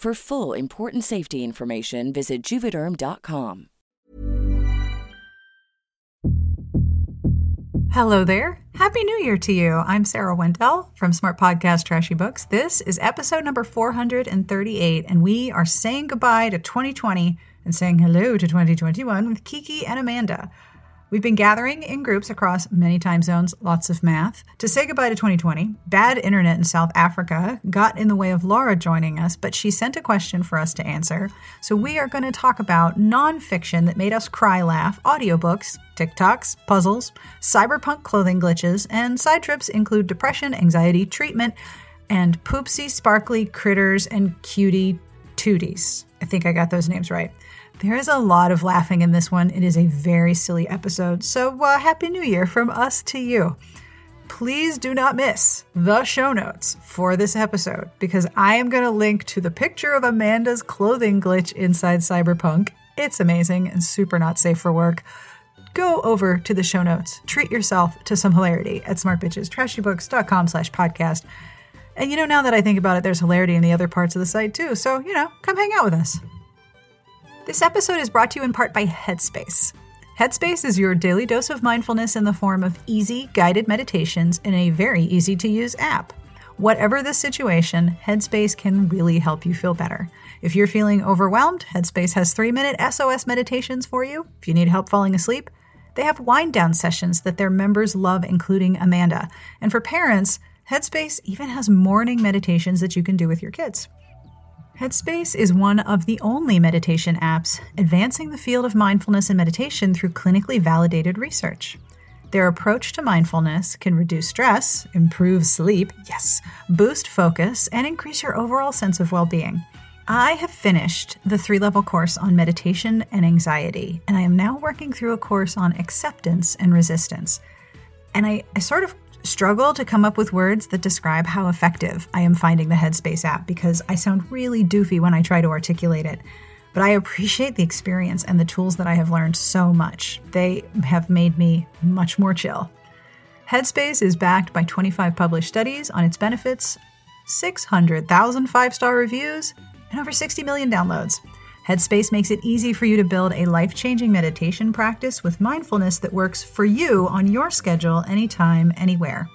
For full important safety information, visit juvederm.com. Hello there. Happy New Year to you. I'm Sarah Wendell from Smart Podcast Trashy Books. This is episode number 438, and we are saying goodbye to 2020 and saying hello to 2021 with Kiki and Amanda. We've been gathering in groups across many time zones, lots of math, to say goodbye to 2020. Bad internet in South Africa got in the way of Lara joining us, but she sent a question for us to answer. So we are going to talk about nonfiction that made us cry laugh, audiobooks, TikToks, puzzles, cyberpunk clothing glitches, and side trips include depression, anxiety, treatment, and poopsie, sparkly critters and cutie tooties. I think I got those names right. There is a lot of laughing in this one. It is a very silly episode. So, uh, Happy New Year from us to you. Please do not miss the show notes for this episode because I am going to link to the picture of Amanda's clothing glitch inside Cyberpunk. It's amazing and super not safe for work. Go over to the show notes. Treat yourself to some hilarity at smartbitchestrashybooks.com slash podcast. And you know, now that I think about it, there's hilarity in the other parts of the site too. So, you know, come hang out with us. This episode is brought to you in part by Headspace. Headspace is your daily dose of mindfulness in the form of easy, guided meditations in a very easy to use app. Whatever the situation, Headspace can really help you feel better. If you're feeling overwhelmed, Headspace has three minute SOS meditations for you. If you need help falling asleep, they have wind down sessions that their members love, including Amanda. And for parents, Headspace even has morning meditations that you can do with your kids. Headspace is one of the only meditation apps advancing the field of mindfulness and meditation through clinically validated research. Their approach to mindfulness can reduce stress, improve sleep, yes, boost focus, and increase your overall sense of well being. I have finished the three level course on meditation and anxiety, and I am now working through a course on acceptance and resistance. And I, I sort of struggle to come up with words that describe how effective I am finding the Headspace app because I sound really doofy when I try to articulate it. But I appreciate the experience and the tools that I have learned so much. They have made me much more chill. Headspace is backed by 25 published studies on its benefits, 600,000 five star reviews, and over 60 million downloads. Headspace makes it easy for you to build a life changing meditation practice with mindfulness that works for you on your schedule, anytime, anywhere.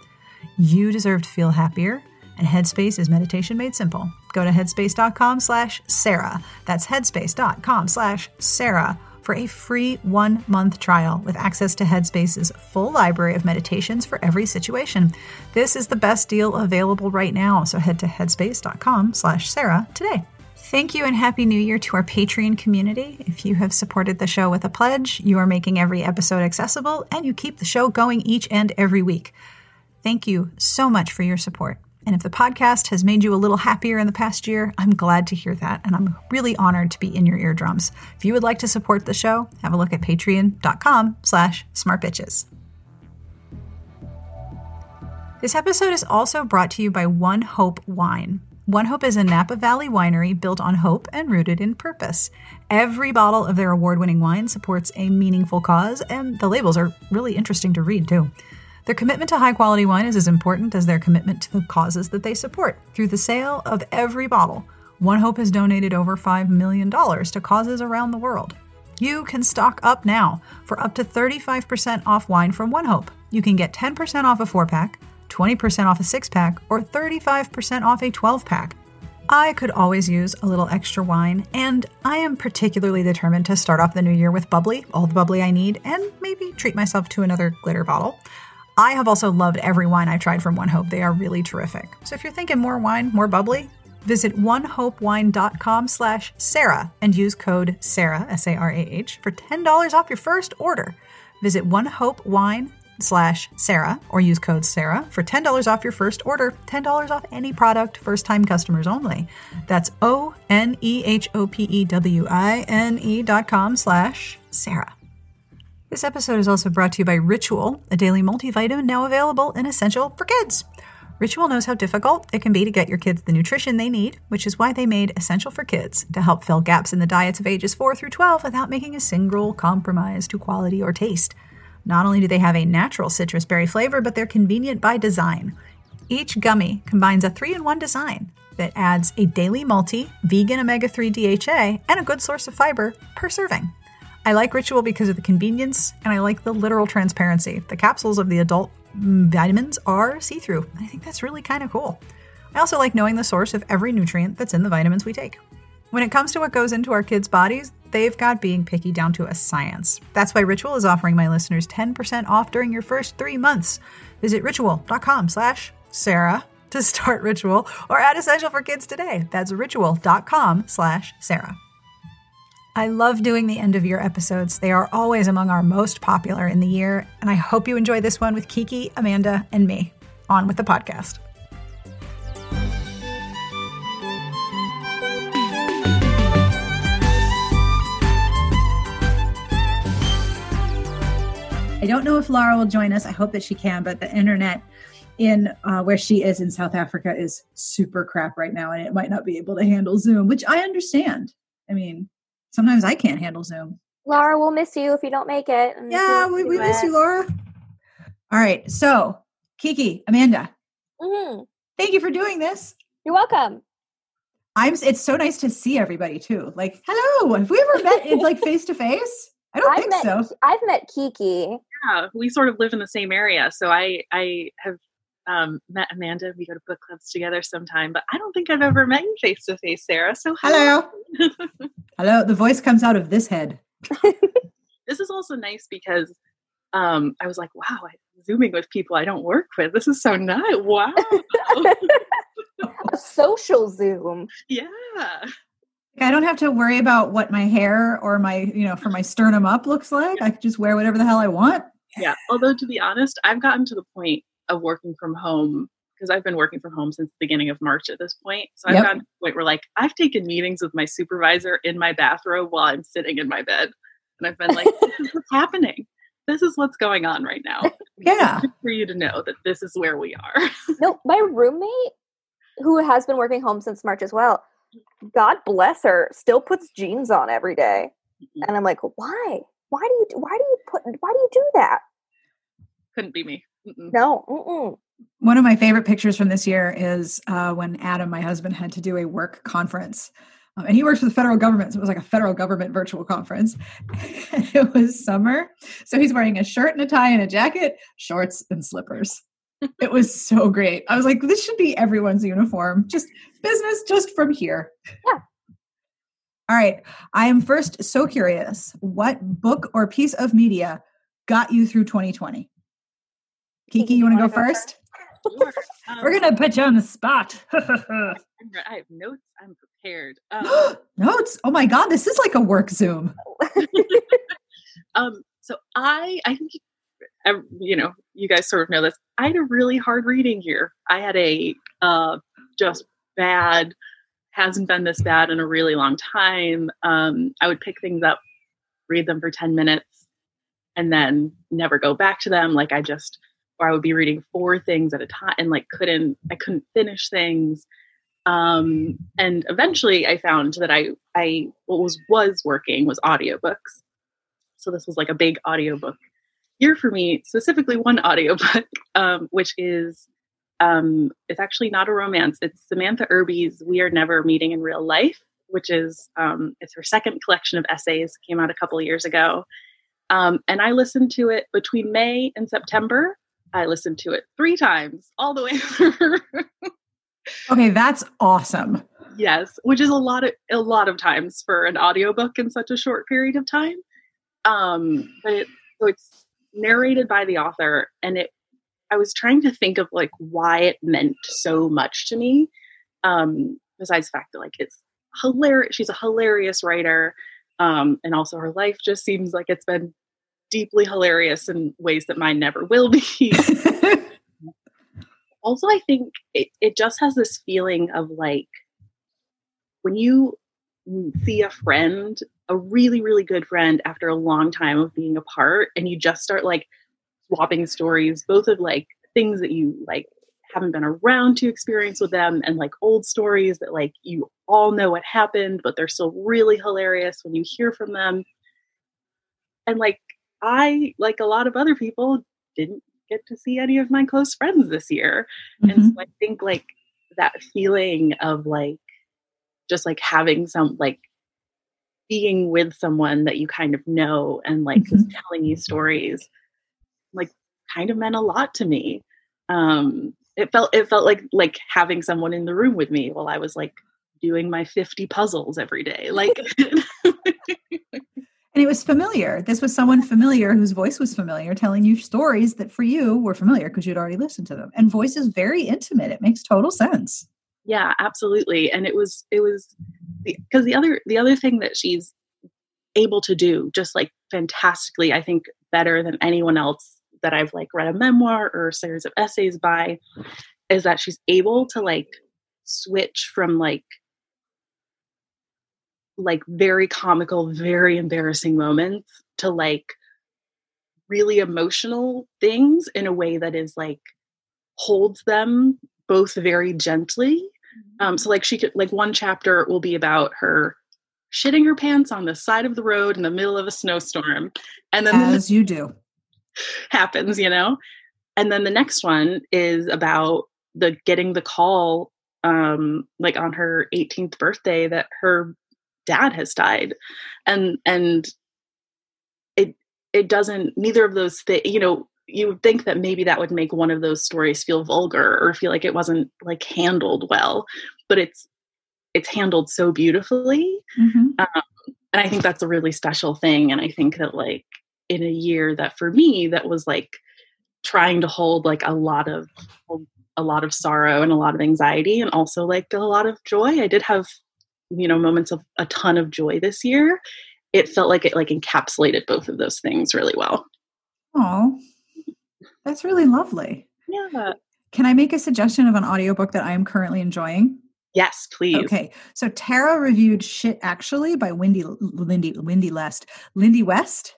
You deserve to feel happier, and Headspace is meditation made simple. Go to headspace.com slash Sarah. That's headspace.com slash Sarah for a free one month trial with access to Headspace's full library of meditations for every situation. This is the best deal available right now, so head to headspace.com slash Sarah today. Thank you and Happy New Year to our Patreon community. If you have supported the show with a pledge, you are making every episode accessible and you keep the show going each and every week. Thank you so much for your support. And if the podcast has made you a little happier in the past year, I'm glad to hear that. And I'm really honored to be in your eardrums. If you would like to support the show, have a look at patreon.com slash smartbitches. This episode is also brought to you by One Hope Wine. One Hope is a Napa Valley winery built on hope and rooted in purpose. Every bottle of their award winning wine supports a meaningful cause, and the labels are really interesting to read, too. Their commitment to high quality wine is as important as their commitment to the causes that they support. Through the sale of every bottle, One Hope has donated over $5 million to causes around the world. You can stock up now for up to 35% off wine from One Hope. You can get 10% off a four pack 20% off a six pack, or 35% off a 12 pack. I could always use a little extra wine, and I am particularly determined to start off the new year with bubbly, all the bubbly I need, and maybe treat myself to another glitter bottle. I have also loved every wine I've tried from One Hope. They are really terrific. So if you're thinking more wine, more bubbly, visit onehopewine.com slash Sarah and use code Sarah, S-A-R-A-H, for $10 off your first order. Visit onehopewine.com slash Sarah or use code Sarah for $10 off your first order, $10 off any product, first time customers only. That's O N E H O P E W I N E dot com slash Sarah. This episode is also brought to you by Ritual, a daily multivitamin now available and essential for kids. Ritual knows how difficult it can be to get your kids the nutrition they need, which is why they made Essential for Kids to help fill gaps in the diets of ages 4 through 12 without making a single compromise to quality or taste. Not only do they have a natural citrus berry flavor, but they're convenient by design. Each gummy combines a three in one design that adds a daily multi, vegan omega 3 DHA, and a good source of fiber per serving. I like Ritual because of the convenience, and I like the literal transparency. The capsules of the adult mm, vitamins are see through. I think that's really kind of cool. I also like knowing the source of every nutrient that's in the vitamins we take. When it comes to what goes into our kids' bodies, they've got being picky down to a science. That's why Ritual is offering my listeners 10% off during your first three months. Visit ritual.com slash Sarah to start Ritual or add Essential for Kids today. That's ritual.com slash Sarah. I love doing the end of year episodes. They are always among our most popular in the year, and I hope you enjoy this one with Kiki, Amanda, and me. On with the podcast. I don't know if Lara will join us. I hope that she can, but the internet in uh, where she is in South Africa is super crap right now, and it might not be able to handle Zoom, which I understand. I mean, sometimes I can't handle Zoom. Lara, we'll miss you if you don't make it. Yeah, we, we miss you, Lara. All right, so Kiki, Amanda, mm-hmm. thank you for doing this. You're welcome. I'm. It's so nice to see everybody too. Like, hello. Have we ever met in like face to face? I don't I've think met, so. I've met Kiki. Yeah, we sort of live in the same area, so I I have um, met Amanda. We go to book clubs together sometime, but I don't think I've ever met you face to face, Sarah. So hello, hello. The voice comes out of this head. this is also nice because um, I was like, wow, I'm zooming with people I don't work with. This is so nice. Wow. A social Zoom. Yeah. I don't have to worry about what my hair or my, you know, for my sternum up looks like. I can just wear whatever the hell I want. Yeah. Although to be honest, I've gotten to the point of working from home because I've been working from home since the beginning of March at this point. So I've Yep. gotten to the point where like I've taken meetings with my supervisor in my bathrobe while I'm sitting in my bed. And I've been like, this is what's happening. This is what's going on right now. Yeah. For you to know that this is where we are. No, my roommate, who has been working home since March as well, God bless her, still puts jeans on every day. Mm-hmm. And I'm like, why? Why do you? Why do you put? Why do you do that? Couldn't be me. Mm-mm. No. Mm-mm. One of my favorite pictures from this year is uh, when Adam, my husband, had to do a work conference. Um, and he works for the federal government, so it was like a federal government virtual conference. it was summer. So he's wearing a shirt and a tie and a jacket, shorts and slippers. it was so great. I was like, this should be everyone's uniform. Just business just from here. All right. I am first so curious. What book or piece of media got you through 2020? Kiki, you want to go first? Sure. Um, We're going to put you on the spot. I have notes. I'm prepared. Um, Notes. Oh my God, this is like a work Zoom. um, so I, I think, you know, you guys sort of know this. I had a really hard reading year. I had a uh, just bad, hasn't been this bad in a really long time. Um, I would pick things up, read them for 10 minutes, and then never go back to them. Like I just, or I would be reading four things at a time and like couldn't, I couldn't finish things. Um, and eventually I found that I, I, what was, was working was audiobooks. So this was like a big audiobook year for me, specifically one audiobook, um, which is um, it's actually not a romance. It's Samantha Irby's "We Are Never Meeting in Real Life," which is um, it's her second collection of essays. Came out a couple of years ago, um, and I listened to it between May and September. I listened to it three times, all the way through. Okay, that's awesome. yes, which is a lot of a lot of times for an audiobook in such a short period of time. Um, but it, so it's narrated by the author, and it I was trying to think of like why it meant so much to me. Um, besides the fact that like it's hilarious, she's a hilarious writer, um, and also her life just seems like it's been deeply hilarious in ways that mine never will be. also, I think it, it just has this feeling of like when you see a friend, a really, really good friend after a long time of being apart, and you just start like swapping stories, both of like things that you like haven't been around to experience with them and like old stories that like you all know what happened, but they're still really hilarious when you hear from them. And like I, like a lot of other people, didn't get to see any of my close friends this year. And Mhm. so I think like that feeling of like just like having some like being with someone that you kind of know and like is telling you stories kind of meant a lot to me um it felt it felt like like having someone in the room with me while i was like doing my 50 puzzles every day like And it was familiar. This was someone familiar whose voice was familiar, telling you stories that for you were familiar because you'd already listened to them. And voice is very intimate. It makes total sense. yeah absolutely and it was it was because the other the other thing that she's able to do just like fantastically i think better than anyone else that i've like read a memoir or a series of essays by is that she's able to like switch from like like very comical very embarrassing moments to like really emotional things in a way that is like holds them both very gently um, so like she could like one chapter will be about her shitting her pants on the side of the road in the middle of a snowstorm, and then As you do. happens, you know. And then the next one is about the getting the call, um, like on her 18th birthday that her dad has died, and and it it doesn't neither of those things, you know. You would think that maybe that would make one of those stories feel vulgar or feel like it wasn't like handled well, but it's it's handled so beautifully Mhm. um, and i think that's a really special thing and i think that like in a year that for me that was like trying to hold like a lot of a lot of sorrow and a lot of anxiety and also like a lot of joy i did have you know moments of a ton of joy this year it felt like it like encapsulated both of those things really well Oh, that's really lovely. yeah Can I make a suggestion of an audiobook that I am currently enjoying? yes please Okay. So Tara reviewed Shit Actually by Wendy Lindy Wendy West. Lindy West.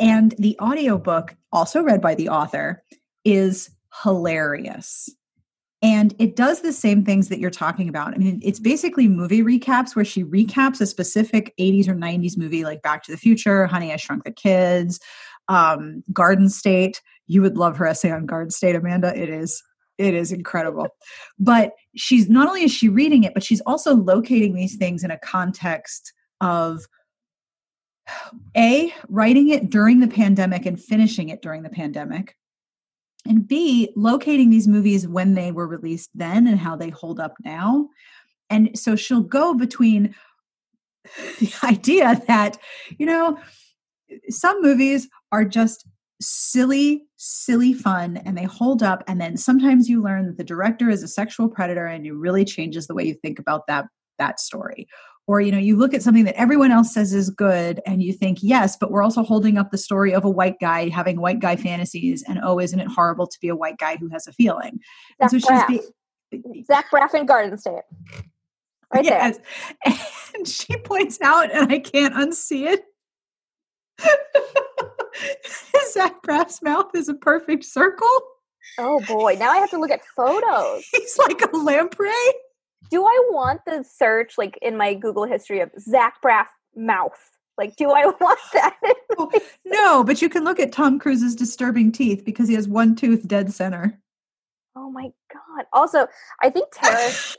And the audiobook, also read by the author, is hilarious. And it does the same things that you're talking about. I mean, it's basically movie recaps where she recaps a specific 80s or 90s movie like Back to the Future, Honey, I Shrunk the Kids, um, Garden State. You would love her essay on Garden State, Amanda. It is it is incredible. But she's not only is she reading it, but she's also locating these things in a context of A, writing it during the pandemic and finishing it during the pandemic. And B, locating these movies when they were released then and how they hold up now. And so she'll go between the idea that, you know, some movies are just silly, silly fun and they hold up. And then sometimes you learn that the director is a sexual predator and it really changes the way you think about that that story or you know you look at something that everyone else says is good and you think yes but we're also holding up the story of a white guy having white guy fantasies and oh isn't it horrible to be a white guy who has a feeling Zach and so Braff. she's be- Zach Braff in Garden State. Right yes. and she points out and i can't unsee it zach braff's mouth is a perfect circle. Oh boy, now I have to look at photos. he's like a lamprey Do I want the search like in my Google history of Zach Braff mouth? Like, do I want that? no but you can look at tom cruise's disturbing teeth because he has one tooth dead center oh my god! Also, I think Tara sh-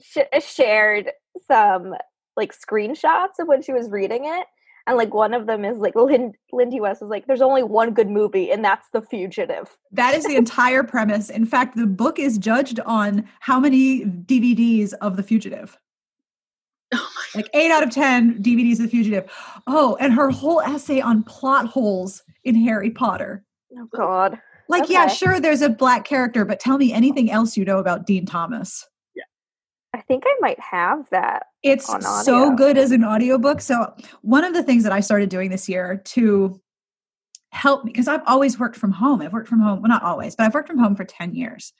sh- shared some like screenshots of when she was reading it, and like one of them is like Lin- Lindy West was like, "There's only one good movie, and that's The Fugitive." That is the entire premise. In fact, the book is judged on how many DVDs of The Fugitive. Oh Like eight out of 10 DVDs of The Fugitive. Oh, and her whole essay on plot holes in Harry Potter. Oh god! Like, yeah, sure, there's a black character, but tell me anything else you know about Dean Thomas. I think I might have that. It's so good as an audiobook. So, one of the things that I started doing this year to help me, because I've always worked from home. I've worked from home, well, not always, but I've worked from home for 10 years.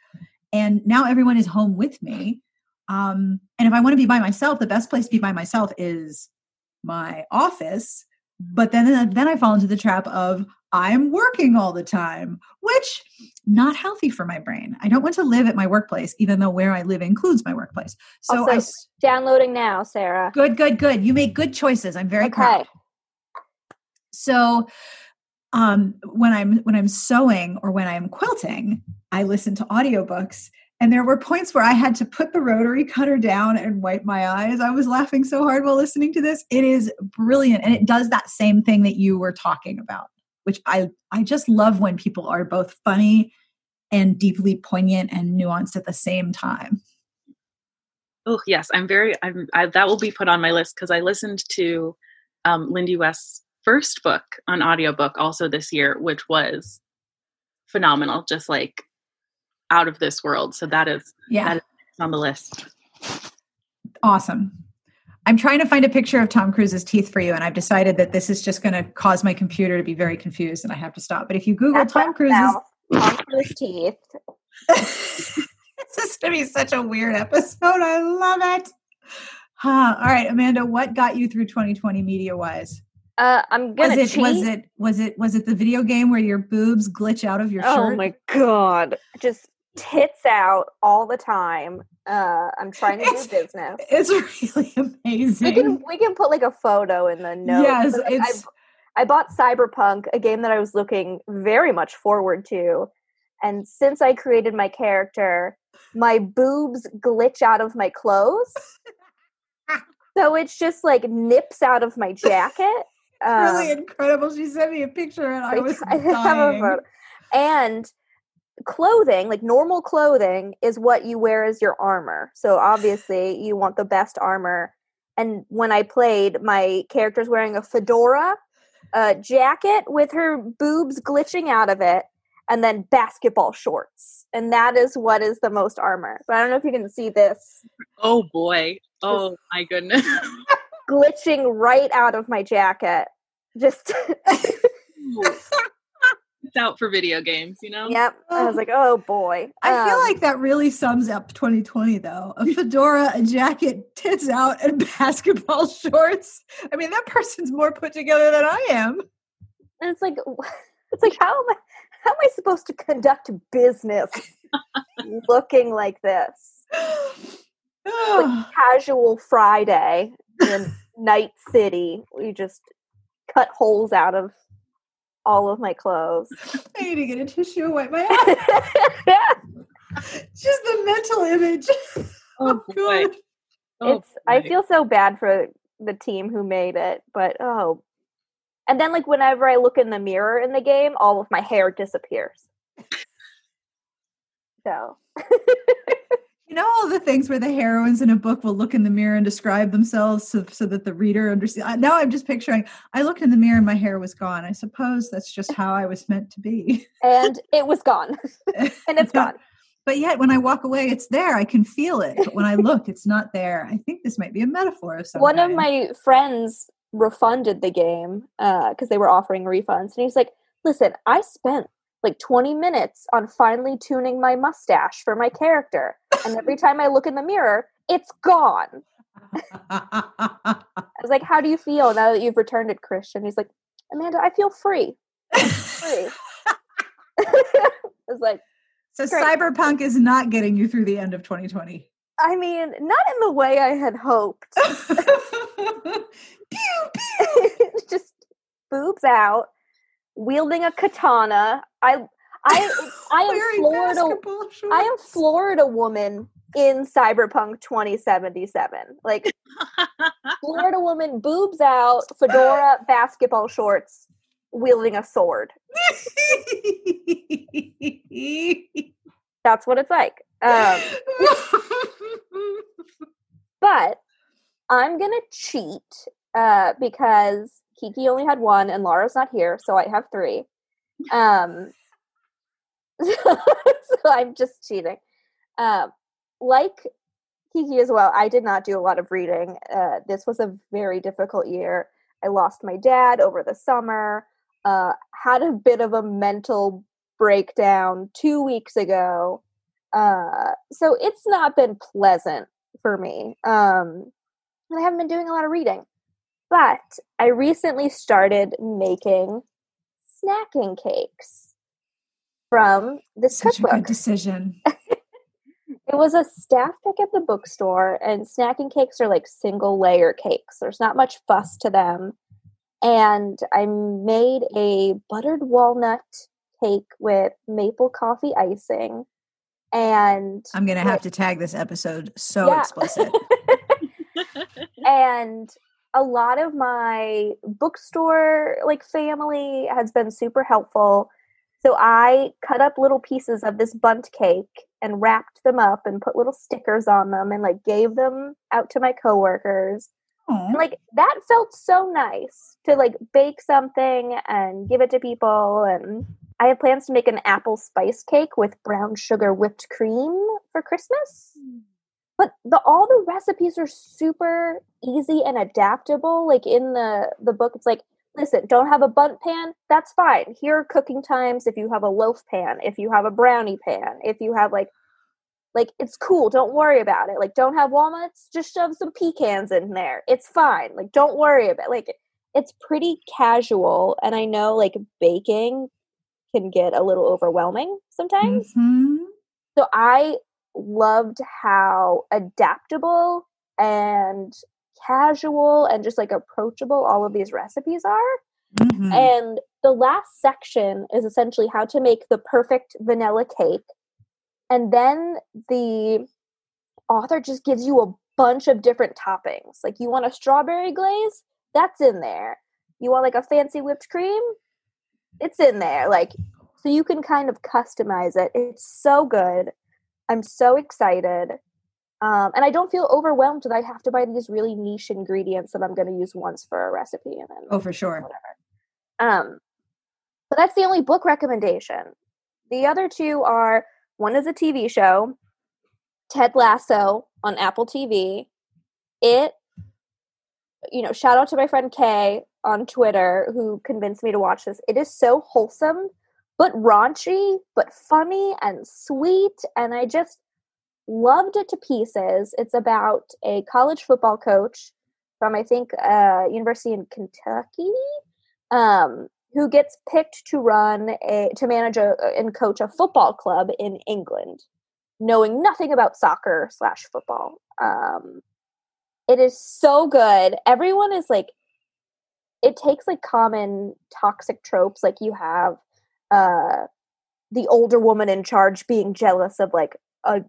And now everyone is home with me. Um, and if I want to be by myself, the best place to be by myself is my office. But then, then I fall into the trap of I'm working all the time, which not healthy for my brain. I don't want to live at my workplace, even though where I live includes my workplace. So Also, I Downloading now, Sarah. Good, good, good. You make good choices. I'm very Okay. proud. So um when I'm when I'm sewing or when I'm quilting, I listen to audiobooks and there were points where I had to put the rotary cutter down and wipe my eyes. I was laughing so hard while listening to this. It is brilliant and it does that same thing that you were talking about, which I I just love when people are both funny and deeply poignant and nuanced at the same time. Oh yes, I'm very. I'm. I, that will be put on my list because I listened to um, Lindy West's first book on audiobook also this year, which was phenomenal. Just like out of this world. So that is Yeah. that is on the list. Awesome. I'm trying to find a picture of Tom Cruise's teeth for you, and I've decided that this is just going to cause my computer to be very confused, and I have to stop. But if you Google That's Tom what Cruise's, Tom Cruise teeth. this is going to be such a weird episode. I love it. Huh. All right, Amanda, what got you through 2020 media wise? Uh, I'm Was gonna it cheat. was it was it was it the video game where your boobs glitch out of your oh shirt? Oh my god! Just tits out all the time. Uh, I'm trying to It's- do business. It's really amazing. We can we can put like a photo in the notes. Yes, like, it's- I, I bought Cyberpunk, a game that I was looking very much forward to, and since I created my character, my boobs glitch out of my clothes. so it's just like nips out of my jacket. really Um, incredible. She sent me a picture, and I was I have a dying. And clothing, like normal clothing, is what you wear as your armor. So obviously, you want the best armor. And when I played, my character's wearing a fedora, a jacket with her boobs glitching out of it, and then basketball shorts. And that is what is the most armor. But I don't know if you can see this Oh boy. Oh my goodness. glitching right out of my jacket. Just, it's out for video games, you know? yep. I was like, oh boy. I feel Um, like that really sums up 2020, though. A fedora, a jacket, tits out, and basketball shorts. I mean, that person's more put together than I am. And it's like, it's like, how am I, how am I supposed to conduct business looking like this? Like casual Friday in Night City, we just cut holes out of all of my clothes. I need to get a tissue and wipe my ass. Just the mental image. Oh, oh, boy. God. Oh, it's I feel so bad for the team who made it, but oh. And then like whenever I look in the mirror in the game, all of my hair disappears. So You know all the things where the heroines in a book will look in the mirror and describe themselves so, so that the reader understands. Now I'm just picturing, I looked in the mirror and my hair was gone. I suppose that's just how I was meant to be. And it was gone. and it's gone. But yet when I walk away, it's there. I can feel it. But when I look, it's not there. I think this might be a metaphor of some One kind. of my friends refunded the game uh, because they were offering refunds. And he's like, listen, I spent like 20 minutes on finally tuning my mustache for my character. And every time I look in the mirror, it's gone. I was like, how do you feel now that you've returned it, Christian? He's like, Amanda, I feel free. free. I was like, so great. cyberpunk is not getting you through the end of 2020. I mean, not in the way I had hoped. pew, pew. Just boobs out, wielding a katana. I I I am Florida I am. Florida woman in Cyberpunk 2077. Like Florida woman, boobs out, fedora, basketball shorts, wielding a sword. That's what it's like. Um, but I'm gonna cheat uh, because Kiki only had one and Lara's not here, so I have three. Um, so I'm just cheating. Um, like Kiki as well, I did not do a lot of reading. Uh, this was a very difficult year. I lost my dad over the summer. Uh, had a bit of a mental breakdown two weeks ago. Uh, so it's not been pleasant for me. Um, and I haven't been doing a lot of reading. But I recently started making snacking cakes from this Such a cookbook. good decision. It was a staff pick at the bookstore, and snacking cakes are like single layer cakes. There's not much fuss to them. And I made a buttered walnut cake with maple coffee icing. And I'm going to have to tag this episode so Yeah. explicit. and a lot of my bookstore like family has been super helpful so i cut up little pieces of this Bundt cake and wrapped them up and put little stickers on them and like gave them out to my coworkers. And like that felt so nice to like bake something and give it to people. And i have plans to make an apple spice cake with brown sugar whipped cream for christmas. But the all the recipes are super easy and adaptable. Like in the the book it's like listen don't have a Bundt pan? That's fine. Here are cooking times if you have a loaf pan if you have a brownie pan if you have like like it's cool don't worry about it. Like don't have walnuts? Just shove some pecans in there. It's fine. Like don't worry about it. like it's pretty casual and i know like baking can get a little overwhelming sometimes. Mhm. so I loved how adaptable and casual and just like approachable all of these recipes are. Mhm. And the last section is essentially how to make the perfect vanilla cake. And then the author just gives you a bunch of different toppings. Like you want a strawberry glaze? That's in there. You want like a fancy whipped cream? It's in there. Like so you can kind of customize it. It's so good. I'm so excited. Um, and I don't feel overwhelmed that I have to buy these really niche ingredients that I'm going to use once for a recipe and then Oh, for sure. um, but that's the only book recommendation. The other two are one is a TV show, Ted Lasso on Apple TV. It, you know, shout out to my friend Kay on Twitter who convinced me to watch this. It is so wholesome, but raunchy, but funny and sweet. And I just loved it to pieces. It's about a college football coach from, I think, uh, University in Kentucky um, who gets picked to run a to manage a and coach a football club in England, knowing nothing about soccer slash football. Um, it is so good. Everyone is like, it takes like common toxic tropes, like you have uh, the older woman in charge being jealous of like a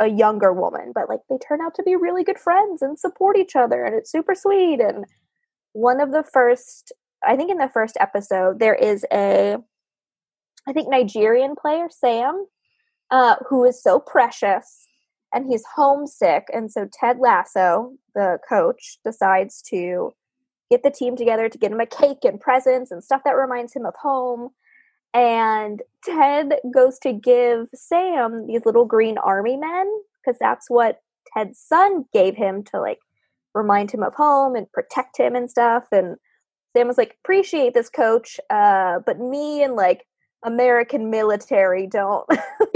a younger woman, but like they turn out to be really good friends and support each other, and it's super sweet. And one of the first I think in the first episode there is a I think Nigerian player Sam uh, who is so precious and he's homesick. And so Ted Lasso, the coach, decides to get the team together to get him a cake and presents and stuff that reminds him of home. And Ted goes to give Sam these little green army men because that's what Ted's son gave him to like remind him of home and protect him and stuff. And Sam was like, appreciate this coach, uh, but me and like American military don't.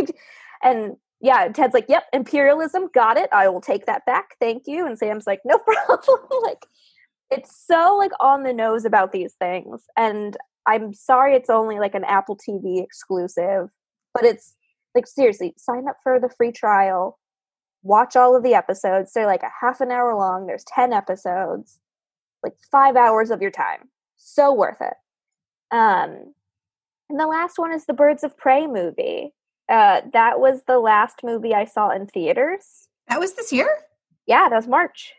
and yeah, Ted's like, yep, imperialism, got it. I will take that back. Thank you. And Sam's like, no problem. like, it's so like on the nose about these things. And I'm sorry it's only like an Apple TV exclusive, but it's like seriously, sign up for the free trial, watch all of the episodes. They're like a half an hour long. There's 10 episodes, like five hours of your time. So worth it. Um, and the last one is the Birds of Prey movie. Uh, that was the last movie I saw in theaters. That was this year? Yeah, that was March.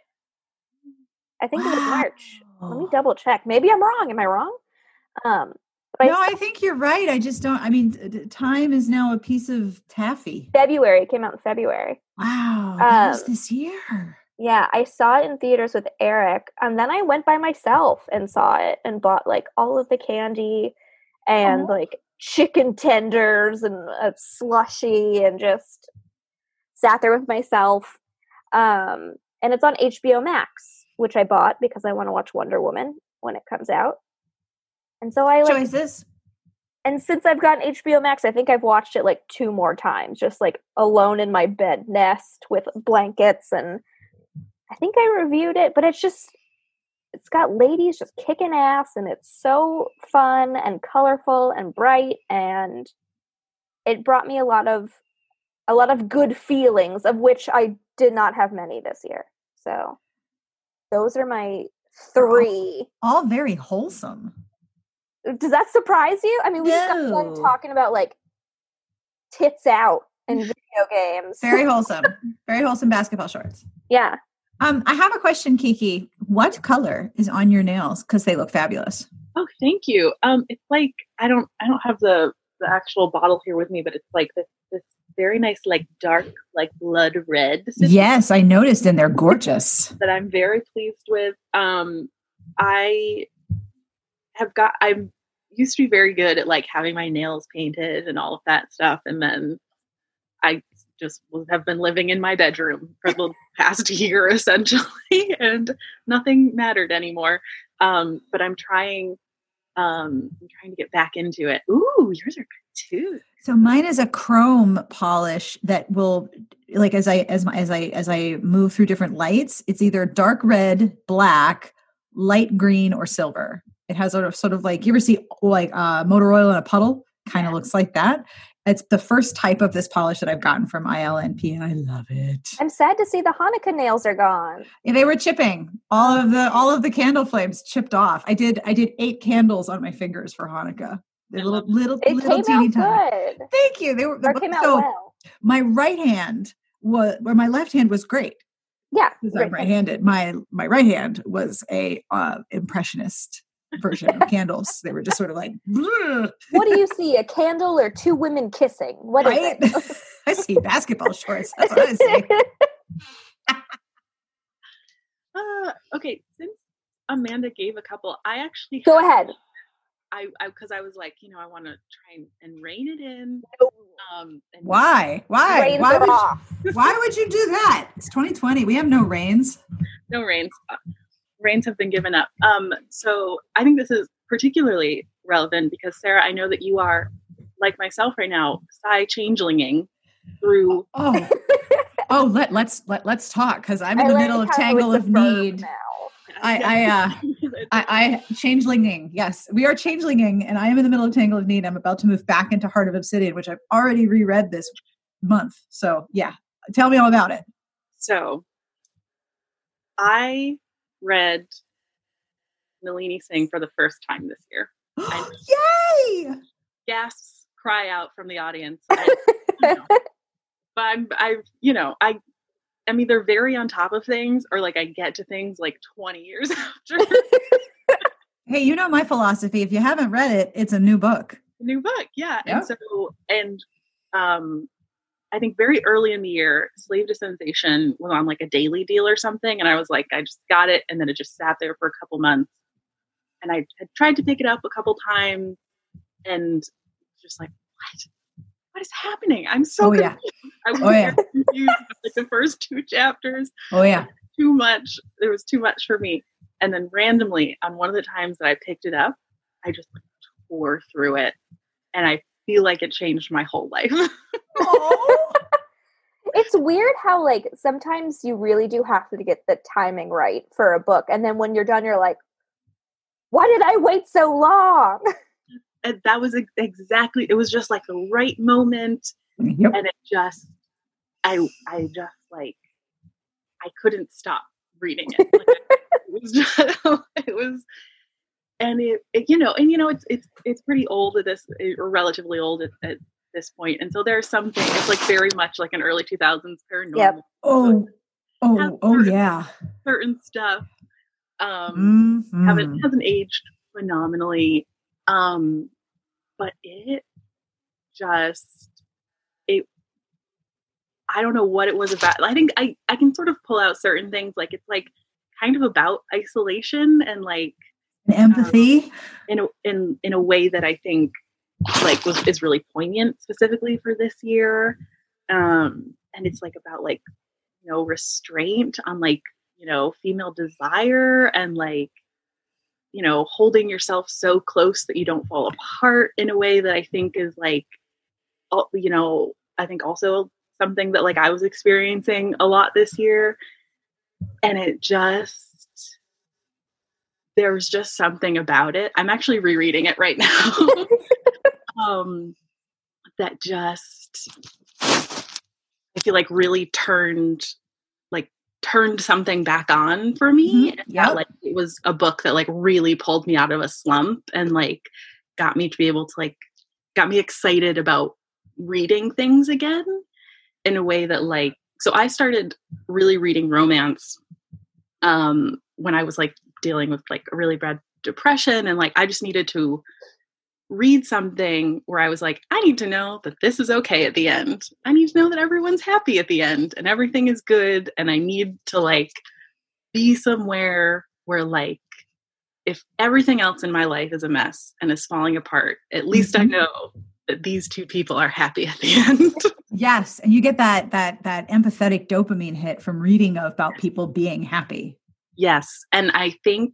I think wow. it was March. Let me double check. Maybe I'm wrong. Am I wrong? Um, no, I, I, think you're right. I just don't. I mean, time is now a piece of taffy. February came out in February. Wow, that um, was this year. Yeah, I saw it in theaters with Eric, and then I went by myself and saw it and bought like all of the candy and oh. like chicken tenders and a slushy and just sat there with myself. Um, and it's on HBO Max, which I bought because I want to watch Wonder Woman when it comes out. And so I like choices. And since I've gotten HBO Max, I think I've watched it like two more times, just like alone in my bed nest with blankets. And I think I reviewed it, but it's just it's got ladies just kicking ass and it's so fun and colorful and bright and it brought me a lot of a lot of good feelings of which I did not have many this year. So those are my three. All, all very wholesome. Does that surprise you? I mean, we no. just got done talking about like tits out in video games. Very wholesome. very wholesome basketball shorts. Yeah. Um, I have a question, Kiki. What color is on your nails? Because they look fabulous. Oh, thank you. Um, it's like I don't I don't have the the actual bottle here with me, but it's like this this very nice, like dark, like blood red. Yes, I noticed, and they're gorgeous. that I'm very pleased with. Um, I have got. I'm used to be very good at like having my nails painted and all of that stuff, and then I just have been living in my bedroom for the past year essentially and nothing mattered anymore. Um, but i'm trying um, i'm trying to get back into it. Ooh yours are good too. So mine is a chrome polish that will like as i as my as i as i move through different lights it's either dark red black light green or silver it has sort of sort of like you ever see like uh motor oil in a puddle kind of yeah. looks like that it's the first type of this polish that I've gotten from ILNP, and I love it. I'm sad to see the Hanukkah nails are gone. Yeah, they were chipping. All of the all of the candle flames chipped off. I did I did eight candles on my fingers for Hanukkah. They're little little it little teeny tiny. Thank you. They were they came so, out well. My right hand was, or my left hand was great. Yeah, because I'm right-handed. My my right hand was a uh, impressionist version of candles. They were just sort of like. Bleh. What do you see? A candle or two women kissing? What right? is it? I see basketball shorts. That's what I see. uh, okay, since Amanda gave a couple, I actually go ahead. I because I, I, was like, you know, I want to try and, and, rein it in. Um, why? Why? Why would, you, why would you do that? It's 2020. We have no reins. No reins. Reins have been given up. Um, so I think this is particularly relevant because Sarah, I know that you are like myself right now, Psy changelinging through. Oh, oh, let let's let let's talk because I'm in I the middle of tangle of need. Now. I I uh I, I changelinging. Yes, we are changelinging, and I am in the middle of tangle of need. I'm about to move back into Heart of Obsidian, which I've already reread this month. So yeah, tell me all about it. So I read Nalini Singh for the first time this year. Yay! Gasps cry out from the audience. I, you know, but I'm, I, you know, I, I'm either very on top of things or like I get to things like 20 years after. hey, you know my philosophy. If you haven't read it, it's a new book. new book, yeah. And so, and um, I think very early in the year, Slave to Sensation was on like a daily deal or something. And I was like, I just got it. And then it just sat there for a couple months. And I had tried to pick it up a couple times and just like, what? What is happening? I'm so Oh, yeah. confused. I was Oh, yeah. confused like the first two chapters. Oh yeah. Too much. There was too much for me. And then randomly, on one of the times that I picked it up, I just like, tore through it. And I feel like it changed my whole life. It's weird how like sometimes you really do have to get the timing right for a book, and then when you're done, you're like, "Why did I wait so long?" and that was exactly it was just like the right moment Yep. and it just i i just like i couldn't stop reading it like, it was just it was and it, it you know and you know it's it's it's pretty old at this or relatively old at, at this point and so there's something it's like very much like an early 2000s paranormal Yep. Oh. Oh. Oh yeah. certain stuff um Mhm. haven't hasn't aged phenomenally um but it just it i don't know what it was about i think i i can sort of pull out certain things like it's like kind of about isolation and like And empathy. in a in in a way that i think like was is really poignant specifically for this year um and it's like about like you know restraint on like you know female desire and like you know holding yourself so close that you don't fall apart in a way that i think is like you know i think also something that like i was experiencing a lot this year and it just there's just something about it i'm actually rereading it right now um that just i feel like really turned like turned something back on for me Mhm. Yep. that like it was a book that like really pulled me out of a slump and like got me to be able to like got me excited about reading things again in a way that like so i started really reading romance um when i was like dealing with like a really bad depression and like i just needed to read something where i was like i need to know that this is okay at the end i need to know that everyone's happy at the end and everything is good and i need to like be somewhere where like if everything else in my life is a mess and is falling apart at least i Mhm. know that these two people are happy at the end Yes, and you get that that that empathetic dopamine hit from reading about people being happy. Yes. And I think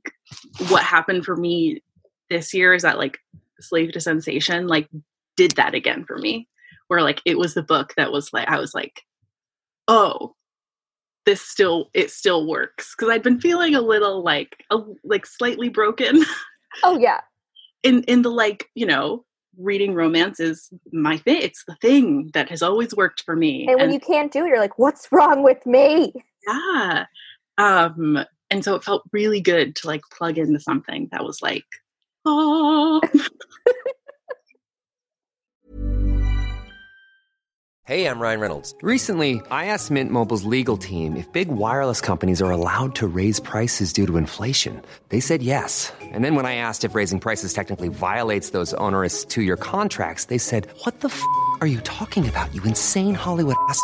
what happened for me this year is that like Slave to Sensation like did that again for me. Where like it was the book that was like I was like, oh, this still it still works. Cause I'd been feeling a little like a, like slightly broken oh yeah, in in the like, you know, reading romance is my thing. It's the thing that has always worked for me. and when you can't do it, you're like, "What's wrong with me?" yeah um and so it felt really good to like plug into something that was like oh Hey, I'm Ryan Reynolds. Recently, I asked Mint Mobile's legal team if big wireless companies are allowed to raise prices due to inflation. They said yes. And then when I asked if raising prices technically violates those onerous two year contracts, they said, What the f are you talking about, you insane Hollywood ass?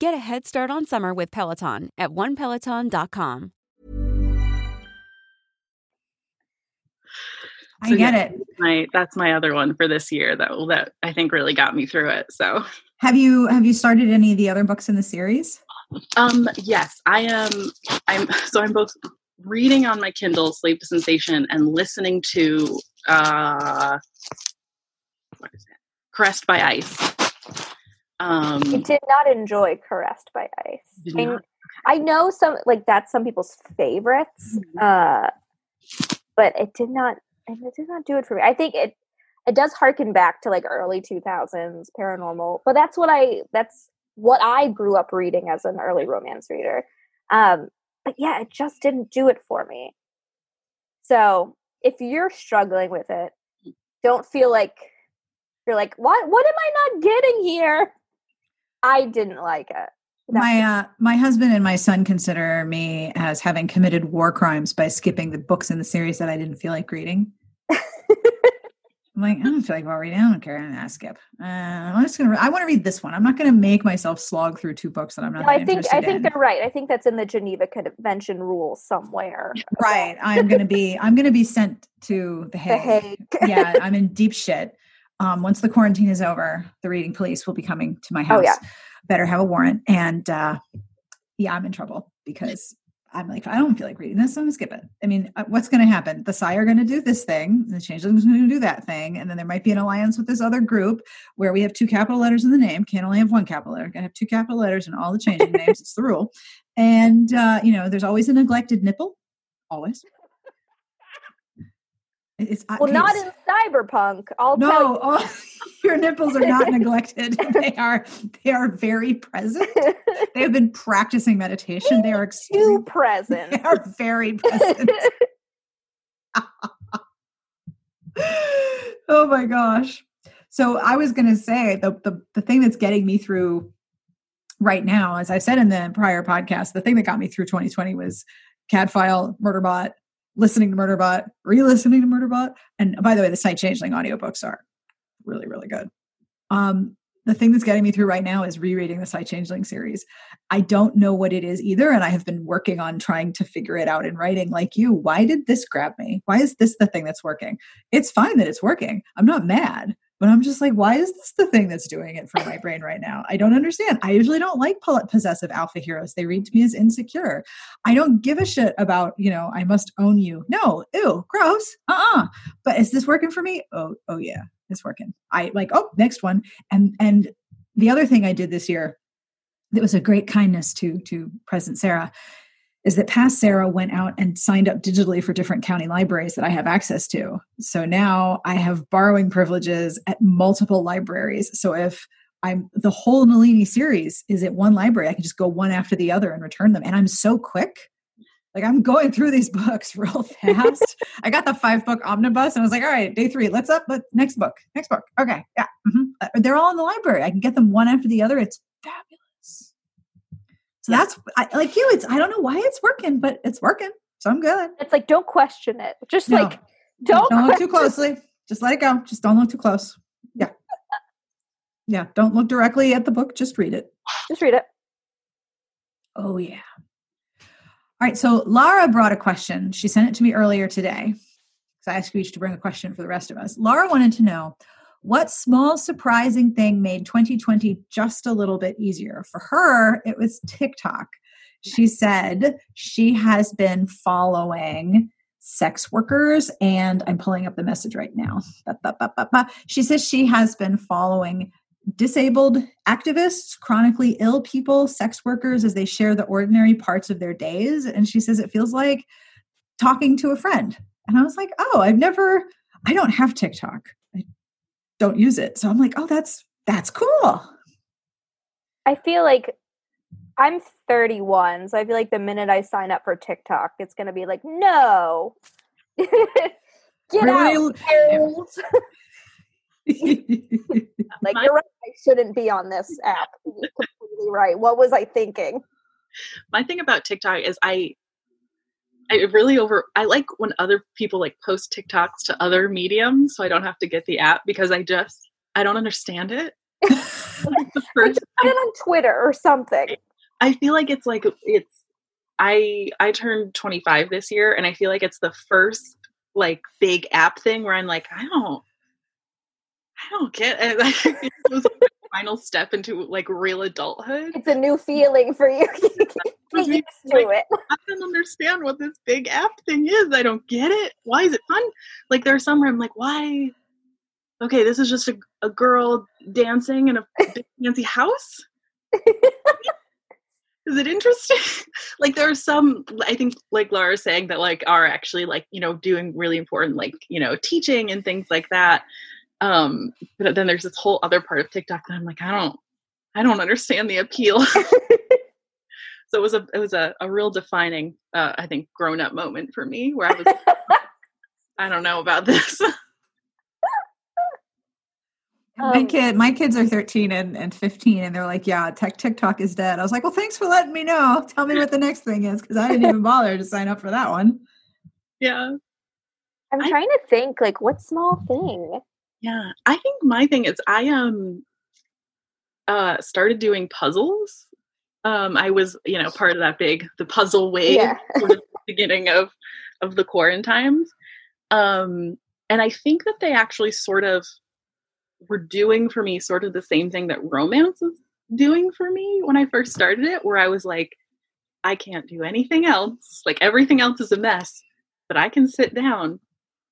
Get a head start on summer with Peloton at onepeloton.com. I get yeah. it. my that's my other one for this year that that i think really got me through it so Have you have you started any of the other books in the series? um yes i am i'm so i'm both reading on my kindle Slave to Sensation and listening to uh what is it caressed by ice um I did not enjoy Caressed by Ice. I. I know some like that's some people's favorites, Mhm. uh, but it did not. It did not do it for me. I think it it does harken back to like early two thousands paranormal, but that's what I that's what I grew up reading as an early romance reader. Um, but yeah, it just didn't do it for me. So if you're struggling with it, don't feel like you're like, what what am I not getting here? I didn't like it. my uh, my husband and my son consider me as having committed war crimes by skipping the books in the series that I didn't feel like reading. I'm like, I don't feel like well reading. I don't care. I'm gonna skip. Uh, I'm just gonna. I want to read this one. I'm not gonna make myself slog through two books that I'm not. No, I think I think in. they're right. I think that's in the Geneva Convention rules somewhere. right. I'm gonna be. I'm gonna be sent to the The Hague. Hague. yeah, I'm in deep shit. Um, once the quarantine is over, the reading police will be coming to my house. Oh, yeah. Better have a warrant. And uh, yeah, I'm in trouble because I'm like, I don't feel like reading this. I'm gonna skip it. I mean, uh, what's gonna happen? The Psy are gonna do this thing, and the Changeling's gonna do that thing, and then there might be an alliance with this other group where we have two capital letters in the name. Can't only have one capital letter. Gotta have two capital letters in all the changing names. It's the rule. And uh, you know, there's always a neglected nipple. Always. It's I- Well, not in cyberpunk. I'll tell no, you. oh, your nipples are not neglected. They are they are very present. They have been practicing meditation. They are Too present. they are very present. oh my gosh. So I was gonna say the, the the thing that's getting me through right now, as I said in the prior podcast, the thing that got me through 2020 was Cadfael, Murderbot, listening to Murderbot, re-listening to Murderbot. And by the way, the Psy-Changeling audiobooks are really, really good. Um, the thing that's getting me through right now is rereading the Psy-Changeling series. I don't know what it is either, and I have been working on trying to figure it out in writing. Like you, why did this grab me? Why is this the thing that's working? It's fine that it's working. I'm not mad, but I'm just like, why is this the thing that's doing it for my brain right now? I don't understand. I usually don't like possessive alpha heroes. They read to me as insecure. I don't give a shit about, you know, I must own you. No, ew, gross. Uh-uh. But is this working for me? Oh, oh yeah, it's working. I like, oh, next one. And and the other thing I did this year that was a great kindness to to President Sarah is that past Sarah went out and signed up digitally for different county libraries that I have access to. So now I have borrowing privileges at multiple libraries. So if I'm the whole Nalini series is at one library, I can just go one after the other and return them. And I'm so quick. Like I'm going through these books real fast. I got the five book omnibus and I was like, all right, day three, let's up, but next book, next book. Okay. Yeah. mhm. They're all in the library. I can get them one after the other. It's fabulous. So that's I, like you. It's I don't know why it's working, but it's working. So I'm good. It's like don't question it. Just No. like don't, Don't look too closely. Just let it go. Just don't look too close. Yeah. Yeah. Don't look directly at the book. Just read it. Just read it. Oh, yeah. All right. So Lara brought a question. She sent it to me earlier today. Because I asked you each to bring a question for the rest of us. Lara wanted to know what small surprising thing made 2020 just a little bit easier? For her, it was TikTok. She said she has been following sex workers, and I'm pulling up the message right now. She says she has been following disabled activists, chronically ill people, sex workers as they share the ordinary parts of their days. And she says it feels like talking to a friend. And I was like, oh, I've never, I don't have TikTok. I don't use it. So I'm like, oh, that's that's cool. I feel like I'm 31, so I feel like the minute I sign up for TikTok, it's gonna be like, no, get Really? out, girls. like My- you're right. I shouldn't be on this app. You're completely right. What was I thinking? my thing about TikTok is I I really over I like when other people like post TikToks to other mediums so I don't have to get the app because I just I don't understand it. Like the Like, first, it on Twitter or something. I feel like it's like it's I I turned 25 this year and I feel like it's the first like big app thing where I'm like I don't I don't get it. Think it was like the final step into like real adulthood. It's a new feeling for you. Get used to it. I don't understand what this big app thing is. I don't get it. Why is it fun? Like there's some where I'm like, why? Okay, this is just a, a girl dancing in a big fancy house. is it interesting? like there are some I think like Lara's saying that like are actually like, you know, doing really important like, you know, teaching and things like that. Um, but then there's this whole other part of TikTok that I'm like, I don't I don't understand the appeal. so it was a it was a, a real defining, uh, I think, grown up moment for me where I was, I don't know about this. my Um, kid, my kids are 13 and, and 15, and they're like, "Yeah, tech TikTok is dead." I was like, "Well, thanks for letting me know. Tell me what the next thing is, because I didn't even bother to sign up for that one." yeah, I'm I- trying to think, like, what small thing? Yeah. I think my thing is I um uh started doing puzzles. Um, I was you know part of that big the puzzle wave Yeah. sort of beginning of of the quarantines. Um, and I think that they actually sort of were doing for me sort of the same thing that romance was doing for me when I first started it, where I was like, I can't do anything else. Like everything else is a mess, but I can sit down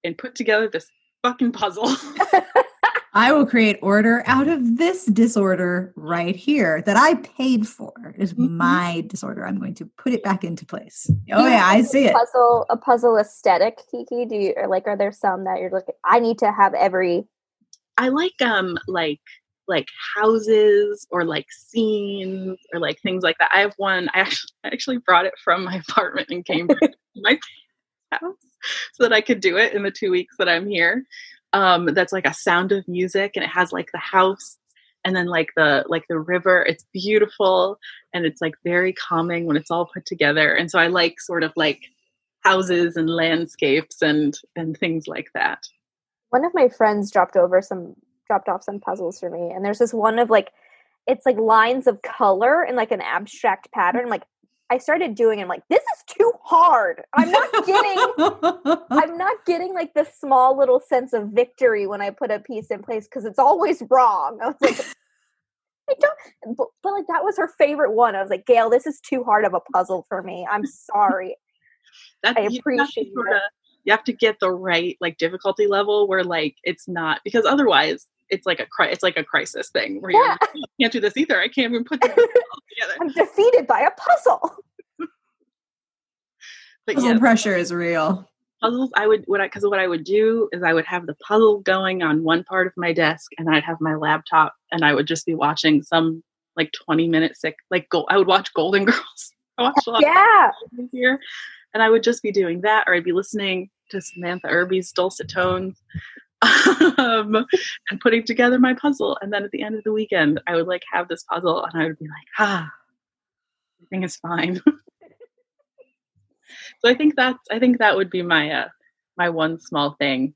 and put together this fucking puzzle. I will create order out of this disorder right here that I paid for. It is Mhm. my disorder. I'm going to put it back into place. Oh yeah, I see it. Puzzle, a puzzle aesthetic, Kiki. Do you or like? Are there some that you're looking? I need to have every. I like um like like houses or like scenes or like things like that. I have one. I actually I actually brought it from my apartment in Cambridge my house so that I could do it in the two weeks that I'm here. Um, that's like a sound of music, and it has like the house and then like the like the river. It's beautiful and it's like very calming when it's all put together. And so I like sort of like houses and landscapes and and things like that. One of my friends dropped over some, dropped off some puzzles for me, and there's this one of like, it's like lines of color in like an abstract pattern. I'm like, I started doing. it. I'm like, this is too hard. I'm not getting. I'm not getting like the small little sense of victory when I put a piece in place because it's always wrong. I was like, I don't, but, but like that was her favorite one. I was like, Gail, this is too hard of a puzzle for me. I'm sorry. That I you have to appreciate you have to get the right like difficulty level where like it's not because otherwise it's like a cri- it's like a crisis thing where you're Yeah. like, "Oh, I can't do this either. I can't even put this all together. I'm defeated by a puzzle. But Puzzle yeah, pressure is real. puzzles I would what I because what I would do is I would have the puzzle going on one part of my desk and I'd have my laptop and I would just be watching some like 20 minute sick like go I would watch Golden Girls. I watched a lot of Yeah. this year. And I would just be doing that, or I'd be listening to Samantha Irby's dulcet tones um, and putting together my puzzle. And then at the end of the weekend, I would like have this puzzle and I would be like, ah, everything is fine. so I think that's, I think that would be my, uh, my one small thing.